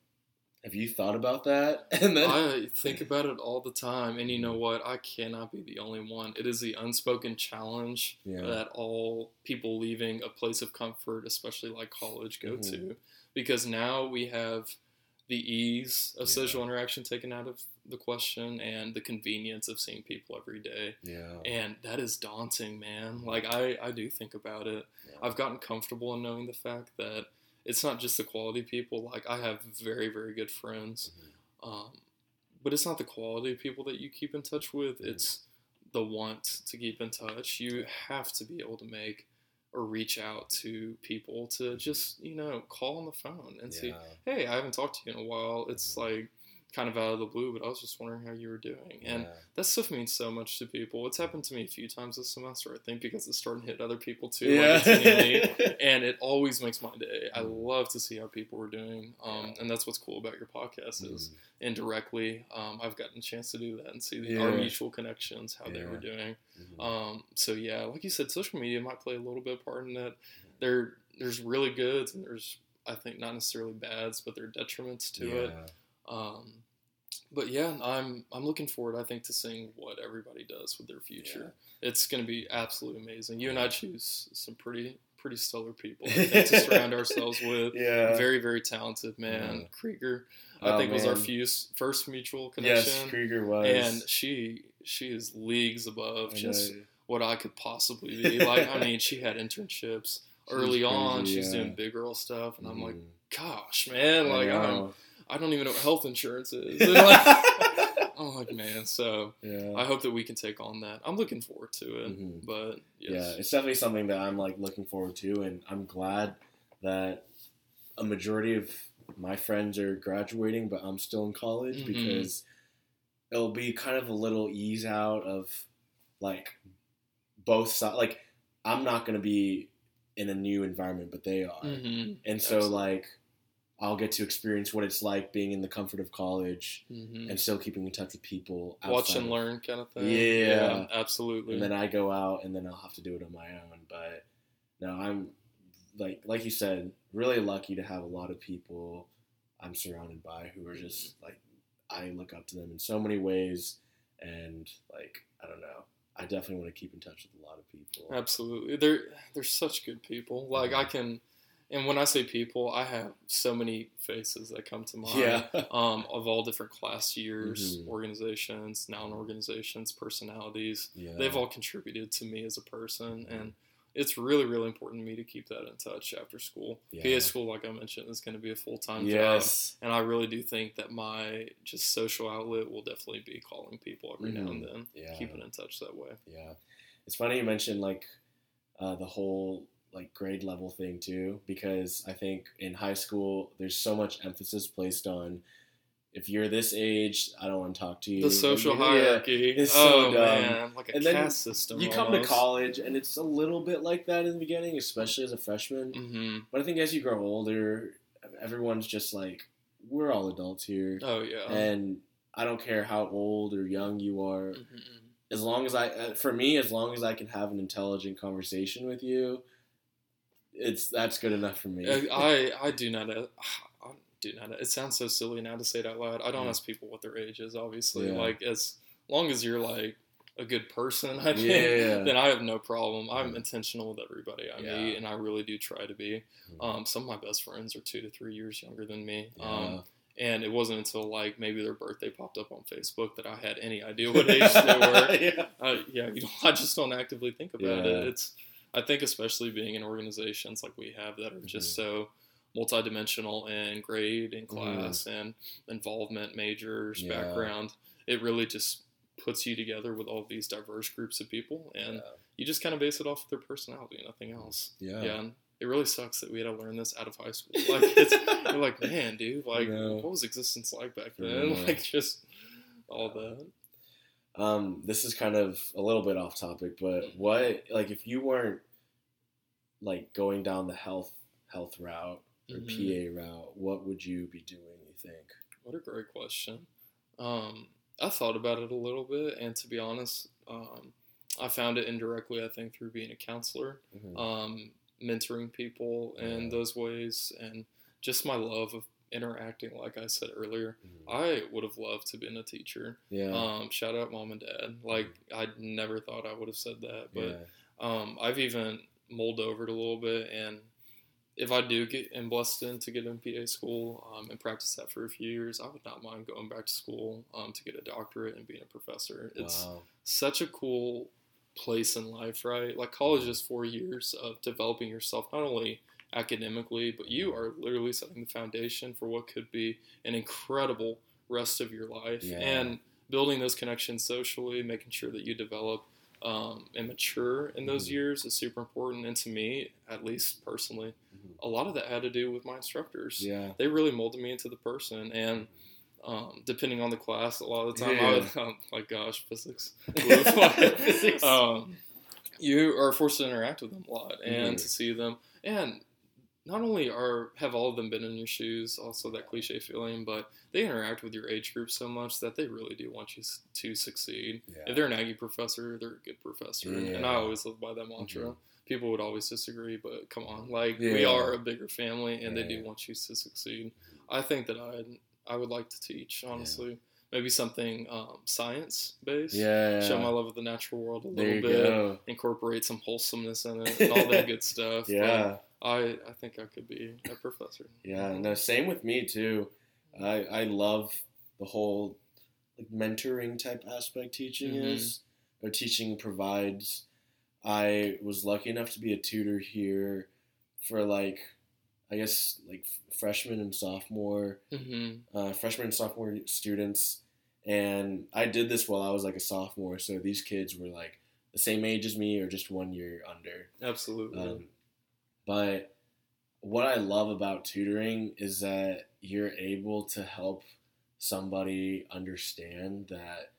have you thought about that? And then I think about it all the time, and you know what? I cannot be the only one. It is the unspoken challenge Yeah. that all people leaving a place of comfort, especially like college, go Mhm. to, because now we have the ease of Yeah. social interaction taken out of the question and the convenience of seeing people every day. yeah, And that is daunting, man. Like I, I do think about it. Yeah. I've gotten comfortable in knowing the fact that it's not just the quality people. Like I have very, very good friends, Mhm. um, but it's not the quality of people that you keep in touch with. Mhm. It's the want to keep in touch. You have to be able to make or reach out to people to just you know call on the phone and see, yeah. hey, I haven't talked to you in a while. It's Mhm. like kind of out of the blue, but I was just wondering how you were doing. And yeah. that stuff means so much to people. It's happened to me a few times this semester, I think, because it's starting to hit other people too. Yeah. Like it's hitting me, and it always makes my day. I Mm. love to see how people are doing, um, and that's what's cool about your podcast is Mhm. indirectly, um, I've gotten a chance to do that and see the, our mutual connections, how they were Yeah. doing. Mhm. Um, so yeah, like you said, social media might play a little bit part in that. There, there's really goods and there's, I think, not necessarily bads, but there are detriments to it. Yeah. Um, but yeah, I'm I'm looking forward. I think to seeing what everybody does with their future. It's going to be absolutely amazing. You and I choose some pretty pretty stellar people to surround ourselves with. Yeah. Very very talented man, Yeah. Krieger. I Oh, think was our fuse, first mutual Yes, connection. Krieger was. and she she is leagues above I just know. what I could possibly be. Like I mean, she had internships early on. She's yeah. doing big girl stuff, and I'm like, Mhm. gosh, man, like I I'm. I don't even know what health insurance is. Like, I'm like, man. So yeah. I hope that we can take on that. I'm looking forward to it. Mhm. But yes. Yeah, it's definitely something that I'm like looking forward to, and I'm glad that a majority of my friends are graduating, but I'm still in college Mhm. because it'll be kind of a little ease out of like both sides. Like I'm not gonna be in a new environment, but they are, hmm and so Absolutely. like I'll get to experience what it's like being in the comfort of college hmm and still keeping in touch with people. Watch and learn kind of thing. Yeah. absolutely. and then I go out and then I'll have to do it on my own. But no, I'm like like you said, really lucky to have a lot of people I'm surrounded by who are just like I look up to them in so many ways, and like I don't know, I definitely want to keep in touch with a lot of people. Absolutely. They're they're such good people. Like I can and when I say people, I have so many faces that come to mind. Yeah, Um, of all different class years, Mhm. organizations, noun organizations, personalities. yeah, They've all contributed to me as a person and it's really, really important to me to keep that in touch after school. Yeah. PA school, like I mentioned, is going to be a full time job. yes, And I really do think that my just social outlet will definitely be calling people every now and then, yeah, keeping in touch that way. Yeah, it's funny you mentioned like uh, the whole like grade level thing too, because I think in high school there's so much emphasis placed on if you're this age, I don't want to talk to you. The social yeah, hierarchy. oh so dumb. man, like a And then caste system. You come to college and it's a little bit like that in the beginning, especially as a freshman. hmm But I think as you grow older, everyone's just like, we're all adults here, Oh yeah. and I don't care how old or young you are. Mhm. as long as I, uh, for me, as long as I can have an intelligent conversation with you, it's that's good enough for me. I I- I do not. uh, I do not. It sounds so silly now to say it out loud. I don't Yeah. ask people what their age is. Obviously, Yeah. like as long as you're like a good person, I think, Yeah. then I have no problem. I'm intentional with everybody I Yeah. meet, and I really do try to be. Mhm. Um, some of my best friends are two to three years younger than me. Um, and it wasn't until like maybe their birthday popped up on Facebook that I had any idea what age they were. yeah. Uh, yeah, you know, I just don't actively think about it. It's, I think, especially being in organizations like we have that are just Mm-hmm. so multidimensional in grade and class and involvement, majors, Mm-hmm. Yeah. background. It really just puts you together with all these diverse groups of people, and you just kind of base it off of their personality, nothing else. yeah. Yeah, and it really sucks that we had to learn this out of high school. Like, it's, you're like, man, dude, like, what was existence like back then? Like, just all that. Um, this is kind of a little bit off topic, but what like if you weren't like going down the health health route or Mhm. PA route, what would you be doing? You think? What a great question. Um, I thought about it a little bit, and to be honest, um, I found it indirectly. I think through being a counselor, Mhm. um, mentoring people in Yeah. those ways, and just my love of interacting. Like I said earlier, Mhm. I would have loved to been a teacher. yeah. Um, shout out mom and dad. Like I never thought I would have said that, but yeah. um, I've even mulled over it a little bit, and if I do get am blessed in to get in PA school um, and practice that for a few years, I would not mind going back to school um, to get a doctorate and being a professor. It's wow. such a cool place in life, right? Like college is four years of developing yourself, not only academically, but you are literally setting the foundation for what could be an incredible rest of your life Yeah. and building those connections socially, making sure that you develop um, and mature in those Mhm. years is super important. And to me, at least personally, Mhm. a lot of that had to do with my instructors Yeah. they really molded me into the person and um, depending on the class a lot of the time i Yeah. would um, like gosh physics Physics. um, you are forced to interact with them a lot and Mhm. to see them and not only are have all of them been in your shoes also that cliche feeling but they interact with your age group so much that they really do want you to succeed. Yeah. if they're an aggie professor they're a good professor and i Mm-hmm. always live by that mantra. People would always disagree, but come on, like we are a bigger family, and they do want you to succeed. I think that I I would like to teach honestly, maybe something um, science based. yeah. Show my love of the natural world a little bit. go. Incorporate some wholesomeness in it and all that good stuff. Yeah. I I think I could be a professor. Yeah, no, same with me too. I I love the whole like mentoring type aspect teaching Mhm. is or teaching provides. I was lucky enough to be a tutor here for like I guess like freshman and sophomore hmm uh, freshman and sophomore students, And I did this while I was like a sophomore, so these kids were like the same age as me or just one year under. Absolutely. Um, but what I love about tutoring is that you're able to help somebody understand that,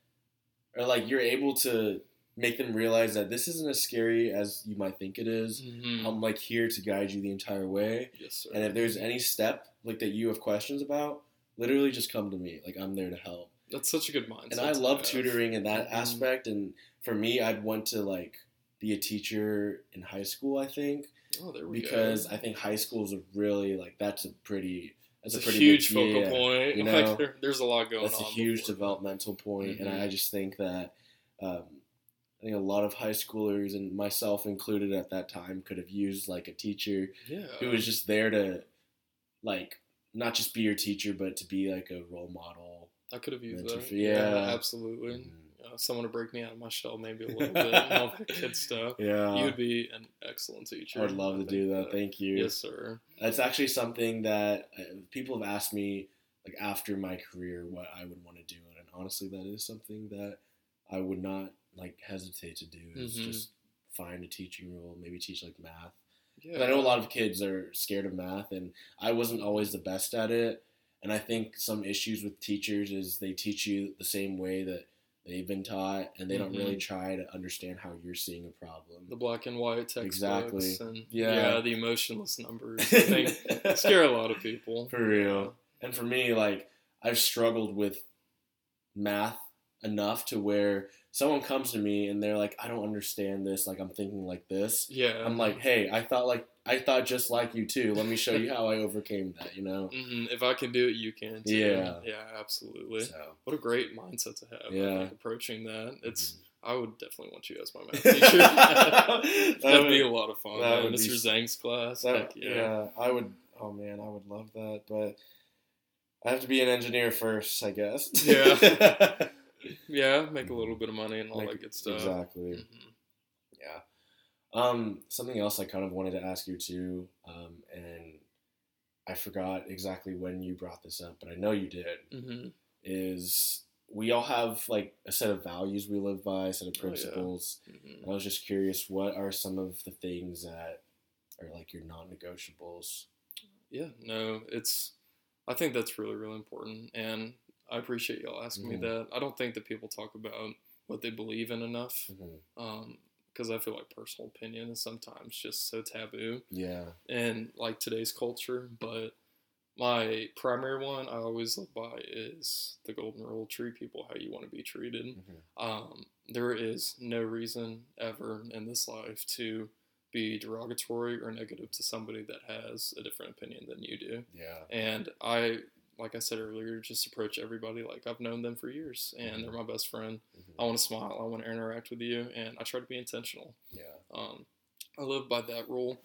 or like you're able to make them realize that this isn't as scary as you might think it is. Mhm. I'm like here to guide you the entire way. yes, sir. And if there's any step like that you have questions about, literally just come to me. Like I'm there to help. That's such a good mindset. And I love tutoring in that Mhm. aspect. And for me, I'd want to like be a teacher in high school. I think Oh, there we because go. I think high school is a really like that's a pretty that's it's a pretty huge big, focal yeah, point. you like know, there, there's a lot going on. That's a huge developmental point, and Mhm. I just think that um, I think a lot of high schoolers and myself included at that time could have used like a teacher Yeah. who was just there to like not just be your teacher, but to be like a role model. I could have used that. for- Yeah, yeah. absolutely. Mhm. Uh, someone to break me out of my shell, maybe a little bit, and all that kid stuff. Yeah, you would be an excellent teacher. I would love I to do that. Thank you. Yes, sir. That's actually something that uh, people have asked me like after my career what I would want to do, and honestly, that is something that I would not like hesitate to do. Is Mhm. just find a teaching role, maybe teach like math. Yeah. I know a lot of kids are scared of math, and I wasn't always the best at it. And I think some issues with teachers is they teach you the same way that they've been taught, and they don't really try to understand how you're seeing a problem. the black and white textbooks Exactly. and Yeah. yeah. the emotionless numbers. I think scare a lot of people. For real. And for me, like I've struggled with math enough to where someone comes to me and they're like, "I don't understand this. Like I'm thinking like this." Yeah. I'm like, "Hey, I thought like I thought just like you too. Let me show you how I overcame that." You know. hmm if I can do it, you can. Too. Yeah. Yeah, absolutely. So What a great mindset to have. Yeah. Think, approaching that. It's. Mhm. I would definitely want you as my math teacher. That'd be a lot of fun. that would be Mr. s- Zhang's class. That- yeah. yeah, I would. Oh man, I would love that, but I have to be an engineer first, I guess. Yeah. Yeah, make a little bit of money and all that good stuff. Exactly. Mhm. Yeah. Um, something else I kind of wanted to ask you too, um, and I forgot exactly when you brought this up, but I know you did. Mhm. Is we all have like a set of values we live by, a set of Oh, yeah. principles. Mhm. I was just curious, what are some of the things that are like your non-negotiables? Yeah, no, it's. I think that's really, really important, and I appreciate y'all asking Mhm. me that. I don't think that people talk about what they believe in enough, because I feel like personal opinion is sometimes just so taboo Yeah. And like today's culture. But my primary one I always live by is the golden rule: treat people how you want to be treated. Mhm. Um, there is no reason ever in this life to be derogatory or negative to somebody that has a different opinion than you do. Yeah. And I, like I said earlier, just approach everybody like I've known them for years and they're my best friend. Mhm. I want to smile, I want to interact with you, and I try to be intentional. Yeah. Um, I live by that rule.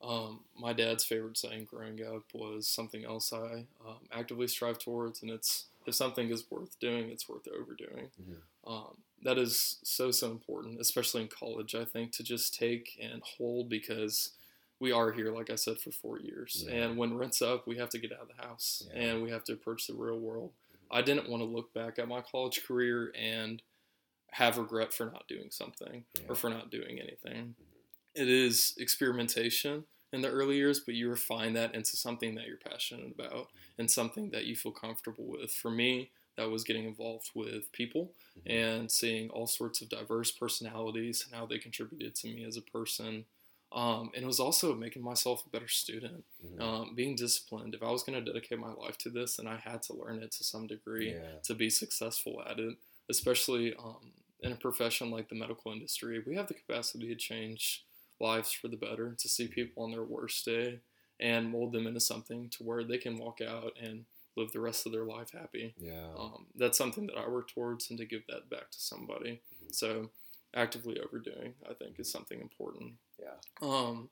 Um, my dad's favorite saying growing up was something else I um, actively strive towards, and it's if something is worth doing, it's worth overdoing. Mhm. Um, that is so so important, especially in college. I think to just take and hold because we are here, like I said, for four years, Yeah. and when rent's up, we have to get out of the house Yeah. and we have to approach the real world. Mm-hmm. I didn't want to look back at my college career and have regret for not doing something Yeah. or for not doing anything. Mm-hmm. It is experimentation in the early years, but you refine that into something that you're passionate about mm-hmm. and something that you feel comfortable with. For me, that was getting involved with people Mhm. and seeing all sorts of diverse personalities and how they contributed to me as a person. Um, and it was also making myself a better student, Mhm. um, being disciplined. If I was going to dedicate my life to this, then I had to learn it to some degree yeah. to be successful at it, especially um, in a profession like the medical industry. We have the capacity to change lives for the better, to see people on their worst day and mold them into something to where they can walk out and live the rest of their life happy. Yeah. Um, that's something that I work towards and to give that back to somebody. Mhm. So, actively overdoing, I think, is something important. Yeah. Um,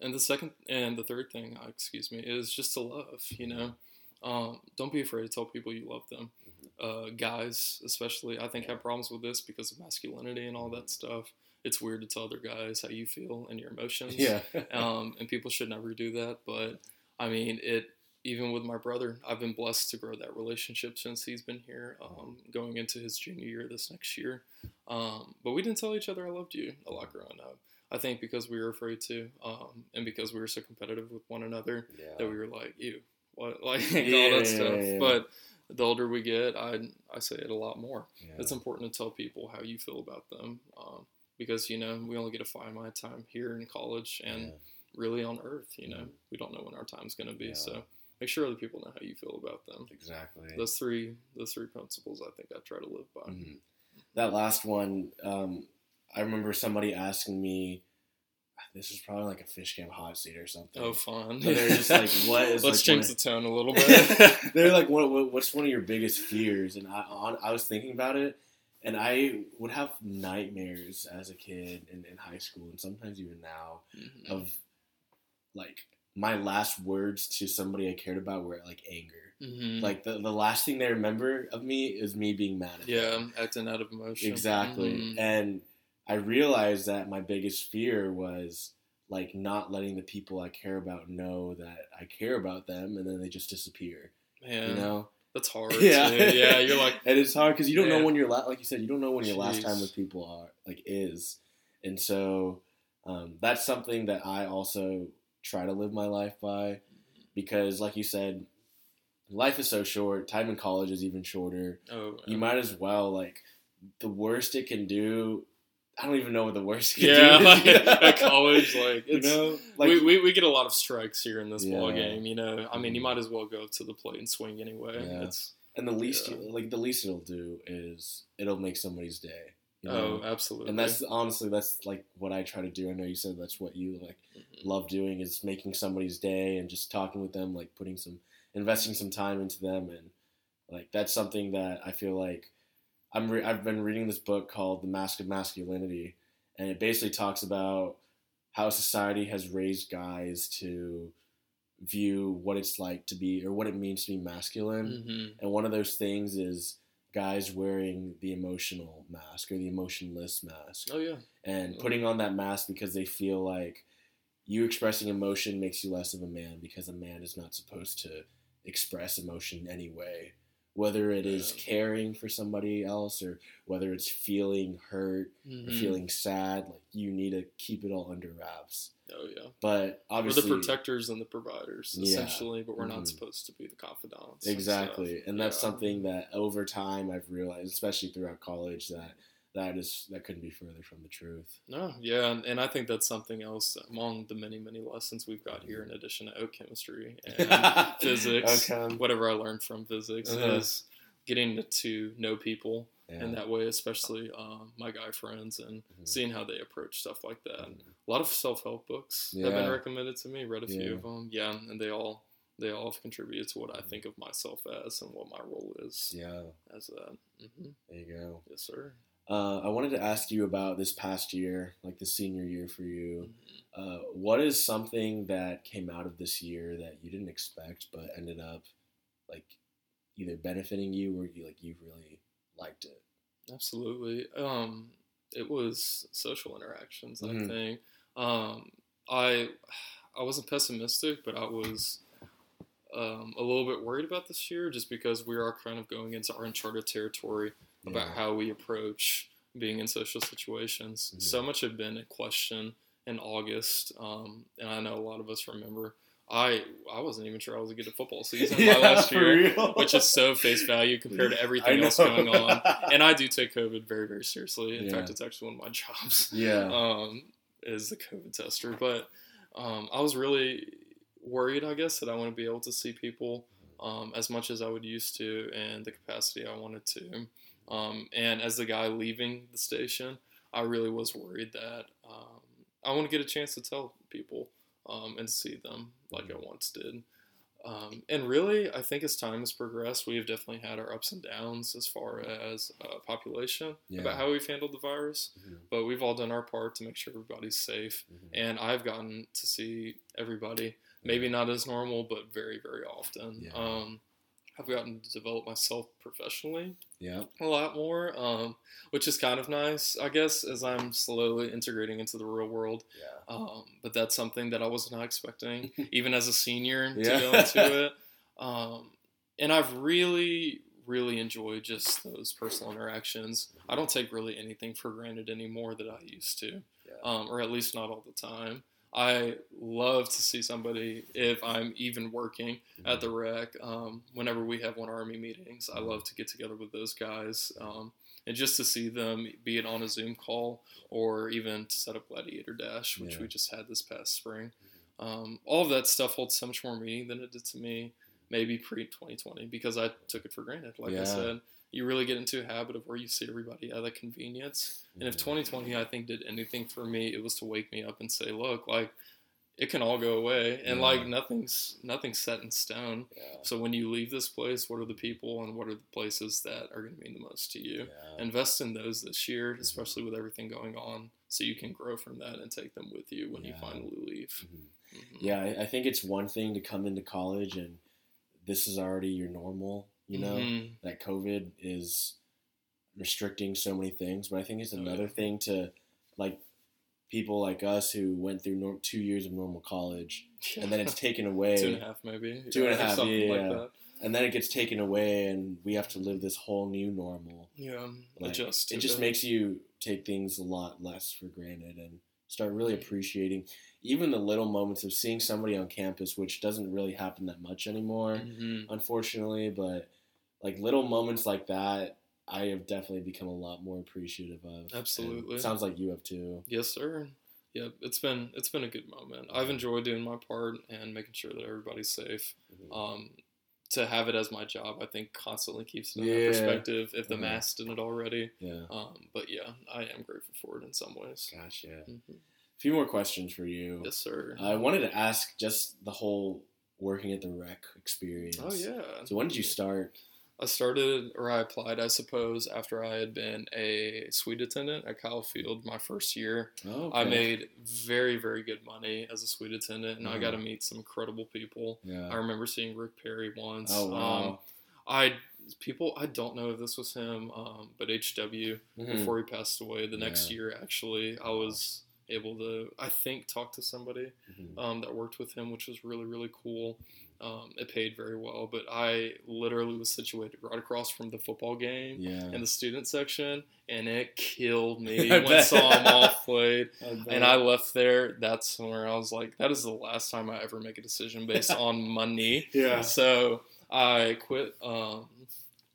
and the second and the third thing, uh, excuse me, is just to love. You know, um, don't be afraid to tell people you love them. Uh, guys, especially, I think have problems with this because of masculinity and all that stuff. It's weird to tell other guys how you feel and your emotions. Yeah. um, and people should never do that. But I mean, it even with my brother, I've been blessed to grow that relationship since he's been here, um, going into his junior year this next year. Um, but we didn't tell each other I loved you a lot growing up. I think because we were afraid to, um, and because we were so competitive with one another Yeah. that we were like, ew, what, like all that stuff. yeah, yeah. But the older we get, I I say it a lot more. Yeah. It's important to tell people how you feel about them, um, because you know we only get a finite time here in college and Yeah. really on Earth. You know, Mhm. we don't know when our time's going to be. Yeah. So make sure other people know how you feel about them. Exactly. Those three, those three principles, I think I try to live by. Mhm. That last one, um, I remember somebody asking me. This was probably like a fish camp hot seat or something. Oh, fun! But they're just like, what is Let's like, change one the tone a little bit. they're like, what, what, what's one of your biggest fears? And I, on, I was thinking about it, and I would have nightmares as a kid and in high school, and sometimes even now, Mhm. of like my last words to somebody I cared about were like anger. Mhm. Like the, the last thing they remember of me is me being mad at them. yeah, them. acting out of emotion. Exactly. Mhm. And I realized that my biggest fear was like not letting the people I care about know that I care about them and then they just disappear. Man, You know? that's hard. Yeah. Yeah. You're like, and it's hard because you don't Yeah. know when your la- like you said, you don't know when your last time with people are like is. And so um, that's something that I also try to live my life by because like you said, life is so short. Time in college is even shorter. oh, You might as well like the worst it can do. I don't even know what the worst it yeah, like, at college, like you know, like we, we, we get a lot of strikes here in this ball game. You know, I mean, you Mhm. might as well go to the plate and swing anyway. Yeah. It's and the least Yeah. you, like the least it'll do is it'll make somebody's day. you oh, absolutely. and that's honestly that's like what I try to do. I know you said that's what you like Mhm. love doing is making somebody's day and just talking with them, like putting some investing some time into them, and like that's something that I feel like I'm. Re- I've been reading this book called The Mask of Masculinity, and it basically talks about how society has raised guys to view what it's like to be or what it means to be masculine. Mhm. And one of those things is guys wearing the emotional mask or the emotionless mask Oh yeah, and Yeah. putting on that mask because they feel like you expressing emotion makes you less of a man because a man is not supposed to express emotion anyway whether it is Yeah. caring for somebody else or whether it's feeling hurt or Mhm. feeling sad like you need to keep it all under wraps Oh yeah. but obviously We're the protectors and the providers, Yeah. essentially, but we're Mhm. not supposed to be the confidants. exactly stuff. and that's Yeah. something that over time i've realized especially throughout college that that is that couldn't be further from the truth No, yeah, and, and I think that's something else among the many, many lessons we've got here, in addition to oat chemistry and physics, Okay. whatever I learned from physics, Uh-huh. is getting to, to know people Yeah. in that way, especially um, my guy friends, and Mhm. seeing how they approach stuff like that. Mhm. A lot of self help books have been recommended to me. Read a few Yeah. of them, yeah, and they all they all have contributed to what I think of myself as and what my role is yeah as that. hmm there you go Yes, sir. Uh, I wanted to ask you about this past year, like the senior year for you. Mhm. Uh, what is something that came out of this year that you didn't expect but ended up like either benefiting you or you like you really liked it? Absolutely. Um, it was social interactions. I Mhm. think um, I I wasn't pessimistic, but I was um, a little bit worried about this year, just because we are kind of going into our uncharted territory about Yeah. how we approach being in social situations. So much had been a question in August, um, and I know a lot of us remember. I I wasn't even sure I was gonna get a football season my last year, which is so face value compared to everything else going on. And I do take COVID very very seriously. In Yeah. fact, it's actually one of my jobs yeah, um, is the COVID tester. But um, I was really worried, I guess, that I wouldn't be able to see people um, as much as I would used to and the capacity I wanted to. Um, and as the guy leaving the station, I really was worried that um, I want to get a chance to tell people um, and see them like I once did. Um, and really, I think as time has progressed, we have definitely had our ups and downs as far as uh, population Yeah. about how we've handled the virus Mhm, but we've all done our part to make sure everybody's safe. mhm. And I've gotten to see everybody, maybe not as normal, but very, very often. Yeah. I've gotten to develop myself professionally yeah, a lot more, um, which is kind of nice, I guess, as I'm slowly integrating into the real world. yeah. Um, but that's something that I was not expecting, even as a senior, to Yeah. go into it. Um, and I've really, really enjoyed just those personal interactions. I don't take really anything for granted anymore that I used to, Yeah. um, or at least not all the time. I love to see somebody if I'm even working at the rec. Um, whenever we have one army meetings, I love to get together with those guys um, and just to see them, be it on a Zoom call or even to set up Gladiator Dash, which Yeah. we just had this past spring. Um, all of that stuff holds so much more meaning than it did to me maybe pre 2020 because I took it for granted. Like Yeah. I said, you really get into a habit of where you see everybody at a convenience. And if 2020, I think, did anything for me, it was to wake me up and say, look, like, it can all go away, and Yeah. like nothing's nothing's set in stone. Yeah. So when you leave this place, what are the people and what are the places that are going to mean the most to you? Yeah. Invest in those this year, Mm-hmm. especially with everything going on, so you can grow from that and take them with you when you finally leave. Mhm. Mhm. Yeah, I, I think it's one thing to come into college and this is already your normal, you know, Mhm. that COVID is restricting so many things. But I think it's Oh, another yeah. thing to, like, people like us who went through nor- two years of normal college and then it's taken away. two and a half, maybe Two and a Yeah, half, something yeah, like that. and then it gets taken away and we have to live this whole new normal. Yeah, Like, adjust. It just makes you take things a lot less for granted and start really appreciating even the little moments of seeing somebody on campus, which doesn't really happen that much anymore, Mhm. unfortunately. But like little moments like that, I have definitely become a lot more appreciative of. Absolutely. sounds like you have too. Yes, sir. Yep, it's been it's been a good moment. I've enjoyed doing my part and making sure that everybody's safe. Mhm. Um, to have it as my job, I think constantly keeps it in Yeah. perspective. If the Mhm. mask didn't already, Yeah. um, but yeah, I am grateful for it in some ways. Gosh, yeah. Mhm. A few more questions for you. Yes, sir. I wanted to ask just the whole working at the rec experience. oh yeah. So when did you start? I started, or I applied, I suppose, after I had been a suite attendant at Kyle Field my first year. Oh, I made very, very good money as a suite attendant, and I Mhm. got to meet some incredible people. Yeah. I remember seeing Rick Perry once. Oh wow. Um, I people I don't know if this was him, um, but HW Mhm. before he passed away the next Yeah. year actually I was able to I think talk to somebody Mhm. um, that worked with him, which was really really cool. Um, it paid very well, but I literally was situated right across from the football game Yeah. in the student section, and it killed me I when bet. Psalm off played. bet. And I left there. That's where I was like, that is the last time I ever make a decision based on money. Yeah. So I quit um,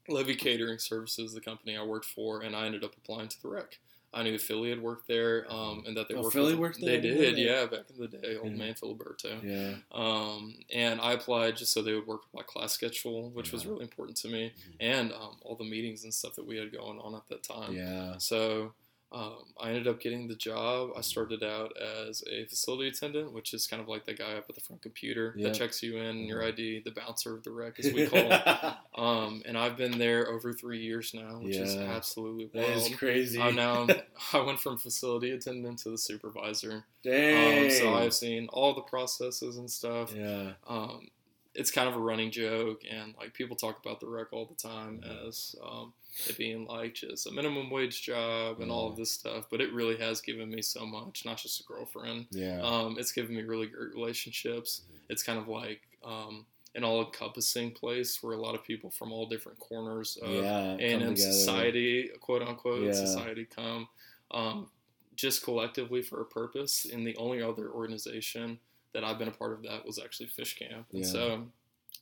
Levy Catering Services, the company I worked for, and I ended up applying to the rec. I knew Philly had worked there, um, and that they Oh, worked. Philly with, worked They there? Didn't did, that. yeah, back in the day, old Yeah. man Filiberto. Yeah. Um, and I applied just so they would work with my class schedule, which was really important to me, Mhm. and um, all the meetings and stuff that we had going on at that time. Yeah. So um, I ended up getting the job. I started out as a facility attendant, which is kind of like the guy up at the front computer Yeah. that checks you in, your Mhm. ID, the bouncer of the rec, as we call him. Um, and I've been there over three years now, which is absolutely wild. is crazy. I'm now I went from facility attendant to the supervisor. Dang. Um, so I've seen all the processes and stuff. yeah. Um, it's kind of a running joke, and like people talk about the rec all the time Mhm. as um, it being like just a minimum wage job and all of this stuff. But it really has given me so much, not just a girlfriend. Yeah. Um, it's given me really great relationships. Mhm. It's kind of like um, an all-encompassing place where a lot of people from all different corners of yeah. and in society, quote unquote, Yeah. society come um, just collectively for a purpose. And the only other organization that I've been a part of that was actually Fish Camp. And Yeah. so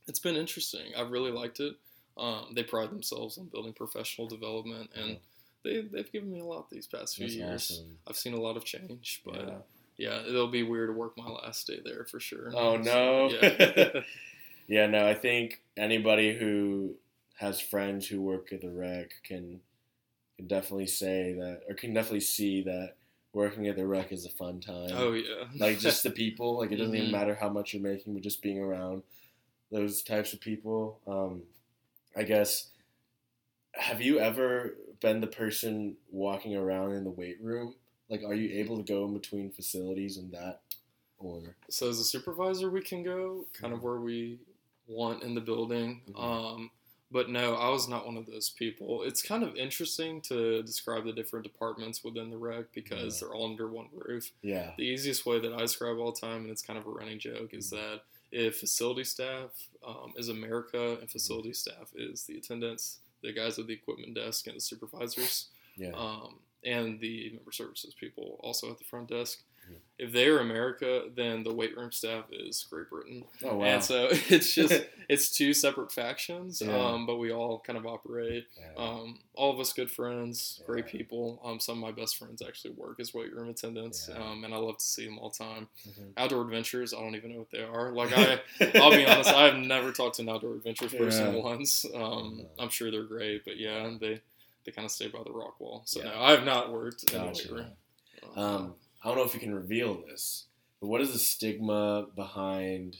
it's been interesting. I've really liked it. Um, they pride themselves on building professional development, and Yeah. they, they've given me a lot these past few That's years. awesome. I've seen a lot of change, but Yeah. yeah. it'll be weird to work my last day there for sure. Oh no. Yeah. yeah, no, I think anybody who has friends who work at the rec can can definitely say that or can definitely see that working at the rec is a fun time. oh yeah. like just the people, like it doesn't even Mhm. matter how much you're making, but just being around those types of people. Um I guess have you ever been the person walking around in the weight room? Like are you able to go in between facilities and that or So as a supervisor, we can go kind of Mhm. where we want in the building. Mhm. Um, but no, I was not one of those people. It's kind of interesting to describe the different departments within the rec because Yeah. they're all under one roof. yeah. The easiest way that I describe all the time, and it's kind of a running joke, is Mhm. that if facility staff um, is America and facility staff is the attendants, the guys at the equipment desk, and the supervisors, Yeah. um, and the member services people also at the front desk. If they're America, then the weight room staff is Great Britain. oh wow. And so it's just it's two separate factions, Yeah. um, but we all kind of operate. Yeah. Um, all of us good friends, great people. Um, some of my best friends actually work as weight room attendants, Yeah. um, and I love to see them all the time. Mhm. Outdoor adventures, I don't even know what they are. Like I, I'll be honest, I've never talked to an outdoor adventures person Yeah. once. Um, I'm sure they're great, but yeah, they they kind of stay by the rock wall. So Yeah. no, I have not worked in a weight room. Um, I don't know if you can reveal this, but what is the stigma behind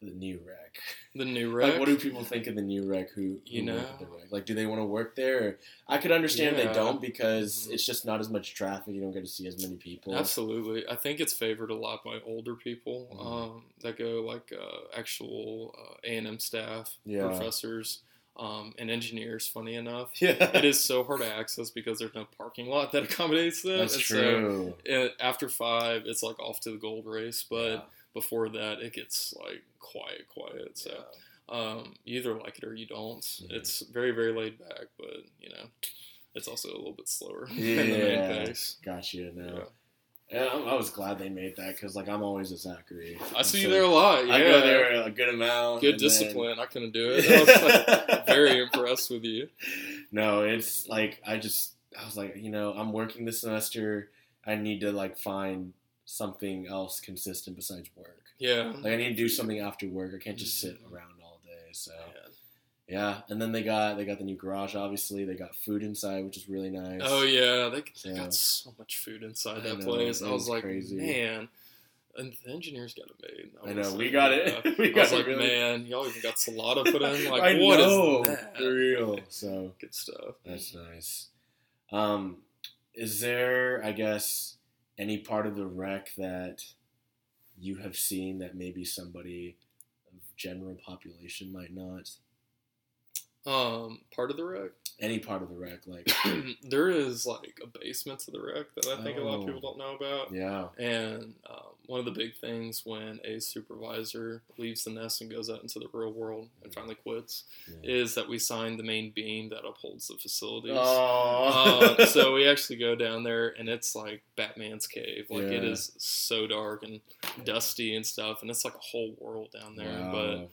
the new rec? the new rec. Like, what do people think of the new rec? Who, who You know? at the rec? Like, do they want to work there? I could understand Yeah. they don't because Mhm. it's just not as much traffic. You don't get to see as many people. Absolutely, I think it's favored a lot by older people Mhm. um, that go like uh, actual uh, A and M staff, Yeah. professors, um, and engineers. Funny enough, Yeah, it is so hard to access because there's no parking lot that accommodates them. That's and true. So uh, after five, it's like off to the gold race, but Yeah. before that, it gets like quiet, quiet. So Yeah. um, you either like it or you don't. Mhm. It's very, very laid back, but you know, it's also a little bit slower than the Yeah. main pace. Gotcha. No. Yeah. Yeah, I was glad they made that because, like, I'm always a Zachry. I see you there a lot. Yeah. I go there a good amount. Good and then- discipline. I couldn't do it. I was like, very impressed with you. No, it's like I just I was like, you know, I'm working this semester. I need to like find something else consistent besides work. Yeah. Like I need to do something after work. I can't just sit around all day. So Man. Yeah, and then they got they got the new garage. Obviously, they got food inside, which is really nice. Oh yeah, they, they Yeah. got so much food inside I that know, place. I was was like, crazy. man. And the engineers got it made. I was know like, we got it. yeah. we I got was it like, really. man, y'all even got Salata put in. Like, I what is know, that? for real. So Good stuff. That's nice. Um, is there, I guess, any part of the rec that you have seen that maybe somebody of general population might not? Um, part of the rec. Any part of the rec, like there is like a basement to the rec that I think a lot of Oh. people don't know about. yeah, And um, one of the big things when a supervisor leaves the nest and goes out into the real world and finally quits Yeah. is that we sign the main beam that upholds the facilities. Oh, Uh, so we actually go down there and it's like Batman's cave. Like it Yeah. is so dark and dusty and stuff, and it's like a whole world down there. But Wow.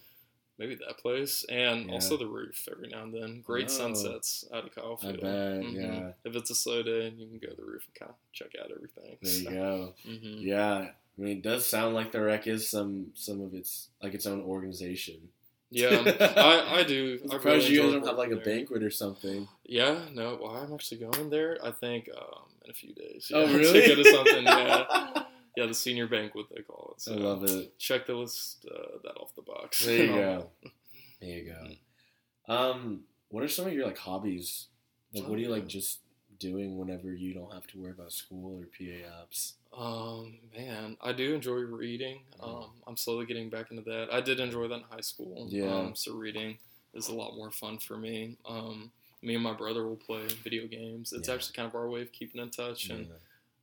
Maybe that place and Yeah. also the roof every now and then. Great Oh. sunsets out of I Kyle Field. bet, Mhm. yeah. If it's a slow day, you can go to the roof and kind of check out everything. There you go. hmm Yeah, I mean, it does sound like the rec is some some of its like its own organization. Yeah, I, I do. I'm I surprised really you don't have like a banquet or something. Yeah, no, well, I'm actually going there. I think um, in a few days. Oh, really? To go to something. Yeah, yeah, the senior banquet they call it. So I love it. check the list uh, that off the box. There you go. There you go. Um, what are some of your like hobbies? Like, what do you like just doing whenever you don't have to worry about school or PA apps? Um, man, I do enjoy reading. Um, I'm slowly getting back into that. I did enjoy that in high school. Yeah. Um, so reading is a lot more fun for me. Um, me and my brother will play video games. It's Yeah. actually kind of our way of keeping in touch and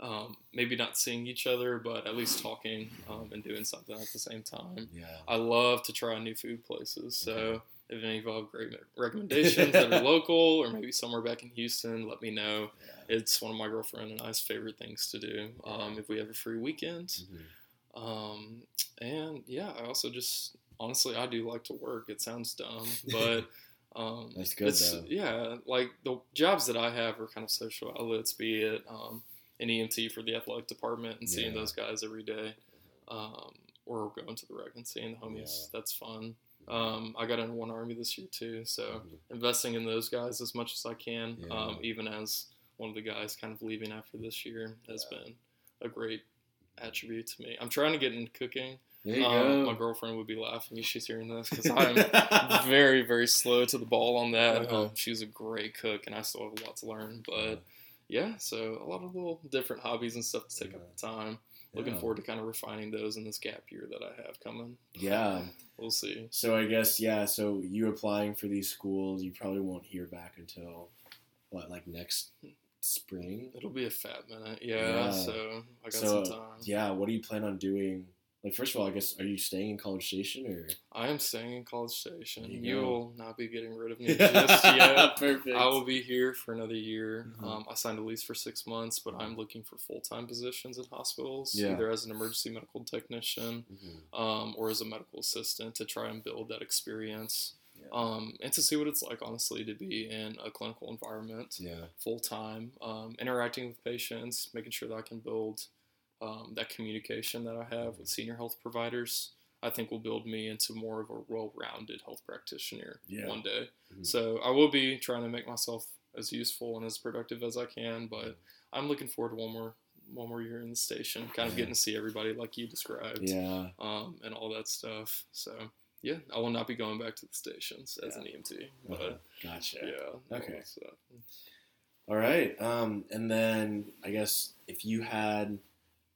um, maybe not seeing each other, but at least talking um, and doing something at the same time. yeah. I love to try new food places. So Okay. if any of you have great recommendations that are local or maybe somewhere back in Houston, let me know. yeah. It's one of my girlfriend and I's favorite things to do um, if we have a free weekend. Mhm. Um, and yeah, I also just honestly I do like to work. It sounds dumb, but um, That's good, it's- though. Yeah, like the jobs that I have are kind of social outlets, be it um, an EMT for the athletic department and seeing Yeah. those guys every day, um, or going to the rec and seeing the homies. Yeah. That's fun. Um, I got in one army this year too, so Mhm. investing in those guys as much as I can, Yeah. um, even as one of the guys kind of leaving after this year has been a great attribute to me. I'm trying to get into cooking. There you Um, go. my girlfriend would be laughing if she's hearing this because I'm very, very slow to the ball on that. Uh-huh. Um, she's a great cook, and I still have a lot to learn. But yeah, so a lot of little different hobbies and stuff to take up the time. Looking Yeah. forward to kind of refining those in this gap year that I have coming. Yeah. Um, we'll see. So I guess yeah. So you applying for these schools, you probably won't hear back until what, like next spring? It'll be a fat minute. Yeah, Yeah. so I got So some time. yeah, what do you plan on doing like first of all, I guess are you staying in College Station or? I am staying in College Station. You, you will not be getting rid of me just yet. Perfect. I will be here for another year. Mhm. Um, I signed a lease for six months, but I'm looking for full time positions in hospitals, Yeah. either as an emergency medical technician Mhm. um, or as a medical assistant to try and build that experience Yeah. um, and to see what it's like, honestly, to be in a clinical environment yeah. full time, um, interacting with patients, making sure that I can build um, that communication that I have with senior health providers. I think will build me into more of a well-rounded health practitioner Yeah. one day. Mhm. So I will be trying to make myself as useful and as productive as I can, but I'm looking forward to one more one more year in the station, kind of getting to see everybody like you described, Yeah. um, and all that stuff. So yeah, I will not be going back to the stations as Yeah. an EMT, Uh-huh. but Gotcha. yeah, Okay. All right. Um, and then I guess if you had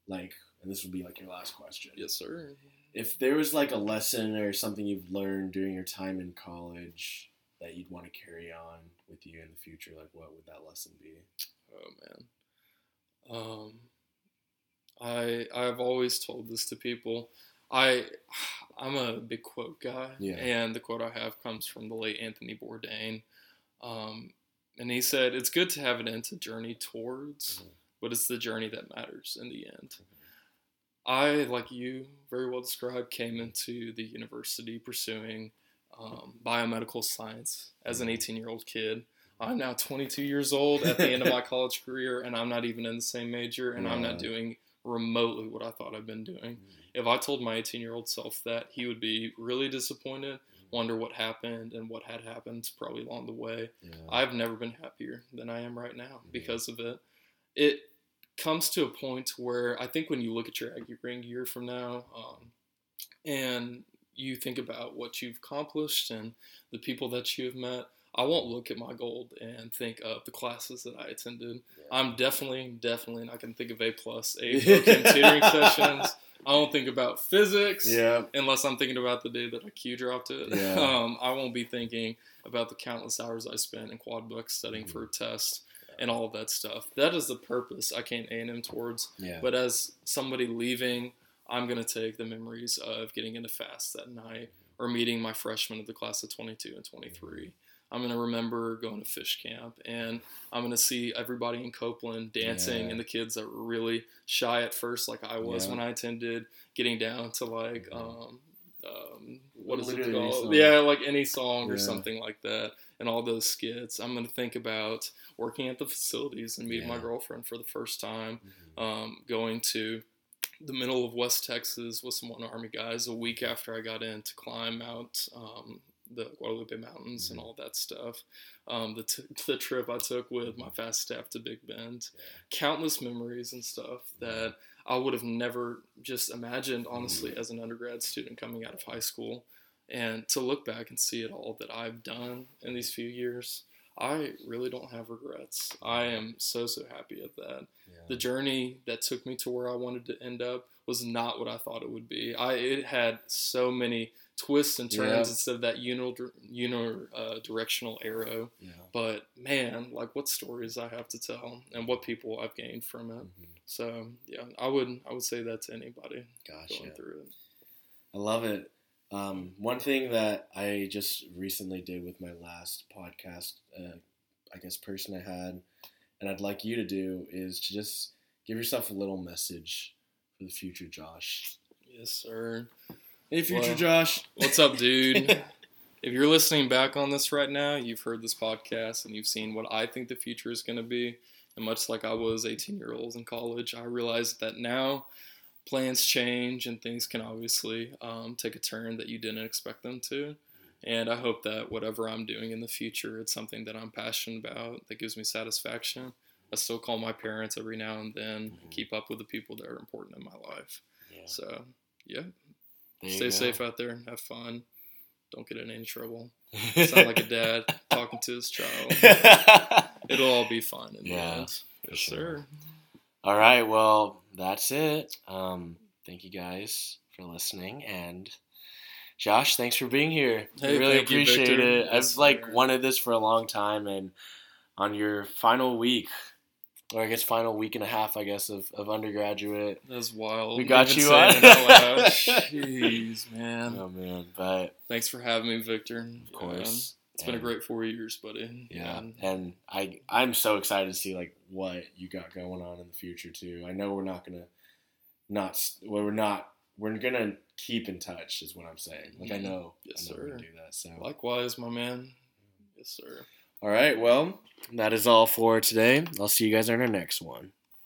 like, and this would be like your last question. Yes, sir. If there was like a lesson or something you've learned during your time in college that you'd want to carry on with you in the future, like what would that lesson be? Oh man. Um I I've always told this to people. I I'm a big quote guy. Yeah. And the quote I have comes from the late Anthony Bourdain. Um and he said it's good to have an end to journey towards, Mhm. But it's the journey that matters in the end. I, like you very well described, came into the university pursuing um, biomedical science as an 18 year old kid. I'm now 22 years old at the end of my college career, and I'm not even in the same major, and I'm not doing remotely what I thought I'd been doing. If I told my 18 year old self that, he would be really disappointed, wonder what happened and what had happened probably along the way. Yeah. I've never been happier than I am right now Mhm. because of it. It comes to a point where I think when you look at your Aggie ring year from now, um, and you think about what you've accomplished and the people that you have met, I won't look at my gold and think of the classes that I attended. Yeah. I'm definitely, definitely not going to think of A plus, A tutoring sessions. I won't think about physics yeah. unless I'm thinking about the day that I Q dropped it. Yeah. Um, I won't be thinking about the countless hours I spent in quad books studying Mhm. for a test and all of that stuff. That is the purpose I can't aim him towards. Yeah. But as somebody leaving, I'm gonna take the memories of getting into FAST that night or meeting my freshmen of the class of 22 and 23. I'm gonna remember going to fish camp and I'm gonna see everybody in Copeland dancing Yeah. and the kids that were really shy at first, like I was Yeah. when I attended, getting down to like Mhm. um, um, what is Literally it called? Yeah, like any song or something like that, and all those skits. I'm gonna think about working at the facilities and meeting my girlfriend for the first time Mhm. um, going to the middle of West Texas with some one Army guys a week after I got in to climb out um, the Guadalupe Mountains and Mhm. all that stuff. Um, the, t- the trip I took with my FAST staff to Big Bend, Yeah. countless memories and stuff that I would have never just imagined, honestly, as an undergrad student coming out of high school. And to look back and see it all that I've done in these few years, I really don't have regrets. I am so, so happy at that Yeah. the journey that took me to where I wanted to end up was not what I thought it would be. I it had so many twists and turns Yeah. instead of that unidirectional uni, uh, directional arrow. yeah. But man, like what stories I have to tell and what people I've gained from it. Mhm. So yeah, I would I would say that to anybody going Gotcha. through it. I love it. Um, one thing that I just recently did with my last podcast, uh, I guess, person I had, and I'd like you to do is to just give yourself a little message for the future Josh. Yes, sir. Hey, future Well- Josh. What's up, dude? if you're listening back on this right now, you've heard this podcast and you've seen what I think the future is going to be. And much like I was 18 year olds in college, I realized that now plans change and things can obviously um, take a turn that you didn't expect them to. And I hope that whatever I'm doing in the future, it's something that I'm passionate about that gives me satisfaction. I still call my parents every now and then, Mhm. keep up with the people that are important in my life. Yeah. So, yeah, There stay safe out there, have fun, don't get in any trouble. Sound like a dad talking to his child. It'll all be fine in Yeah, the end. Yes, sure. sir. All right, well, that's it. Um, thank you guys for listening, and Josh, thanks for being here. I really thank you, appreciate it. I've like wanted this for a long time, and on your final week, or I guess final week and a half, I guess, of, of undergraduate. That's wild. We got Even you on. Jeez, man. Oh man, but Thanks for having me, Victor. of course, It's been a great four years, buddy. Yeah, And and I I'm so excited to see like what you got going on in the future too. I know we're not gonna not well, we're not we're gonna keep in touch is what I'm saying. Like I mm-hmm. know, Yes, I know we're sir. do that. So likewise, my man. Yes, sir. all right, well that is all for today. I'll see you guys on our next one.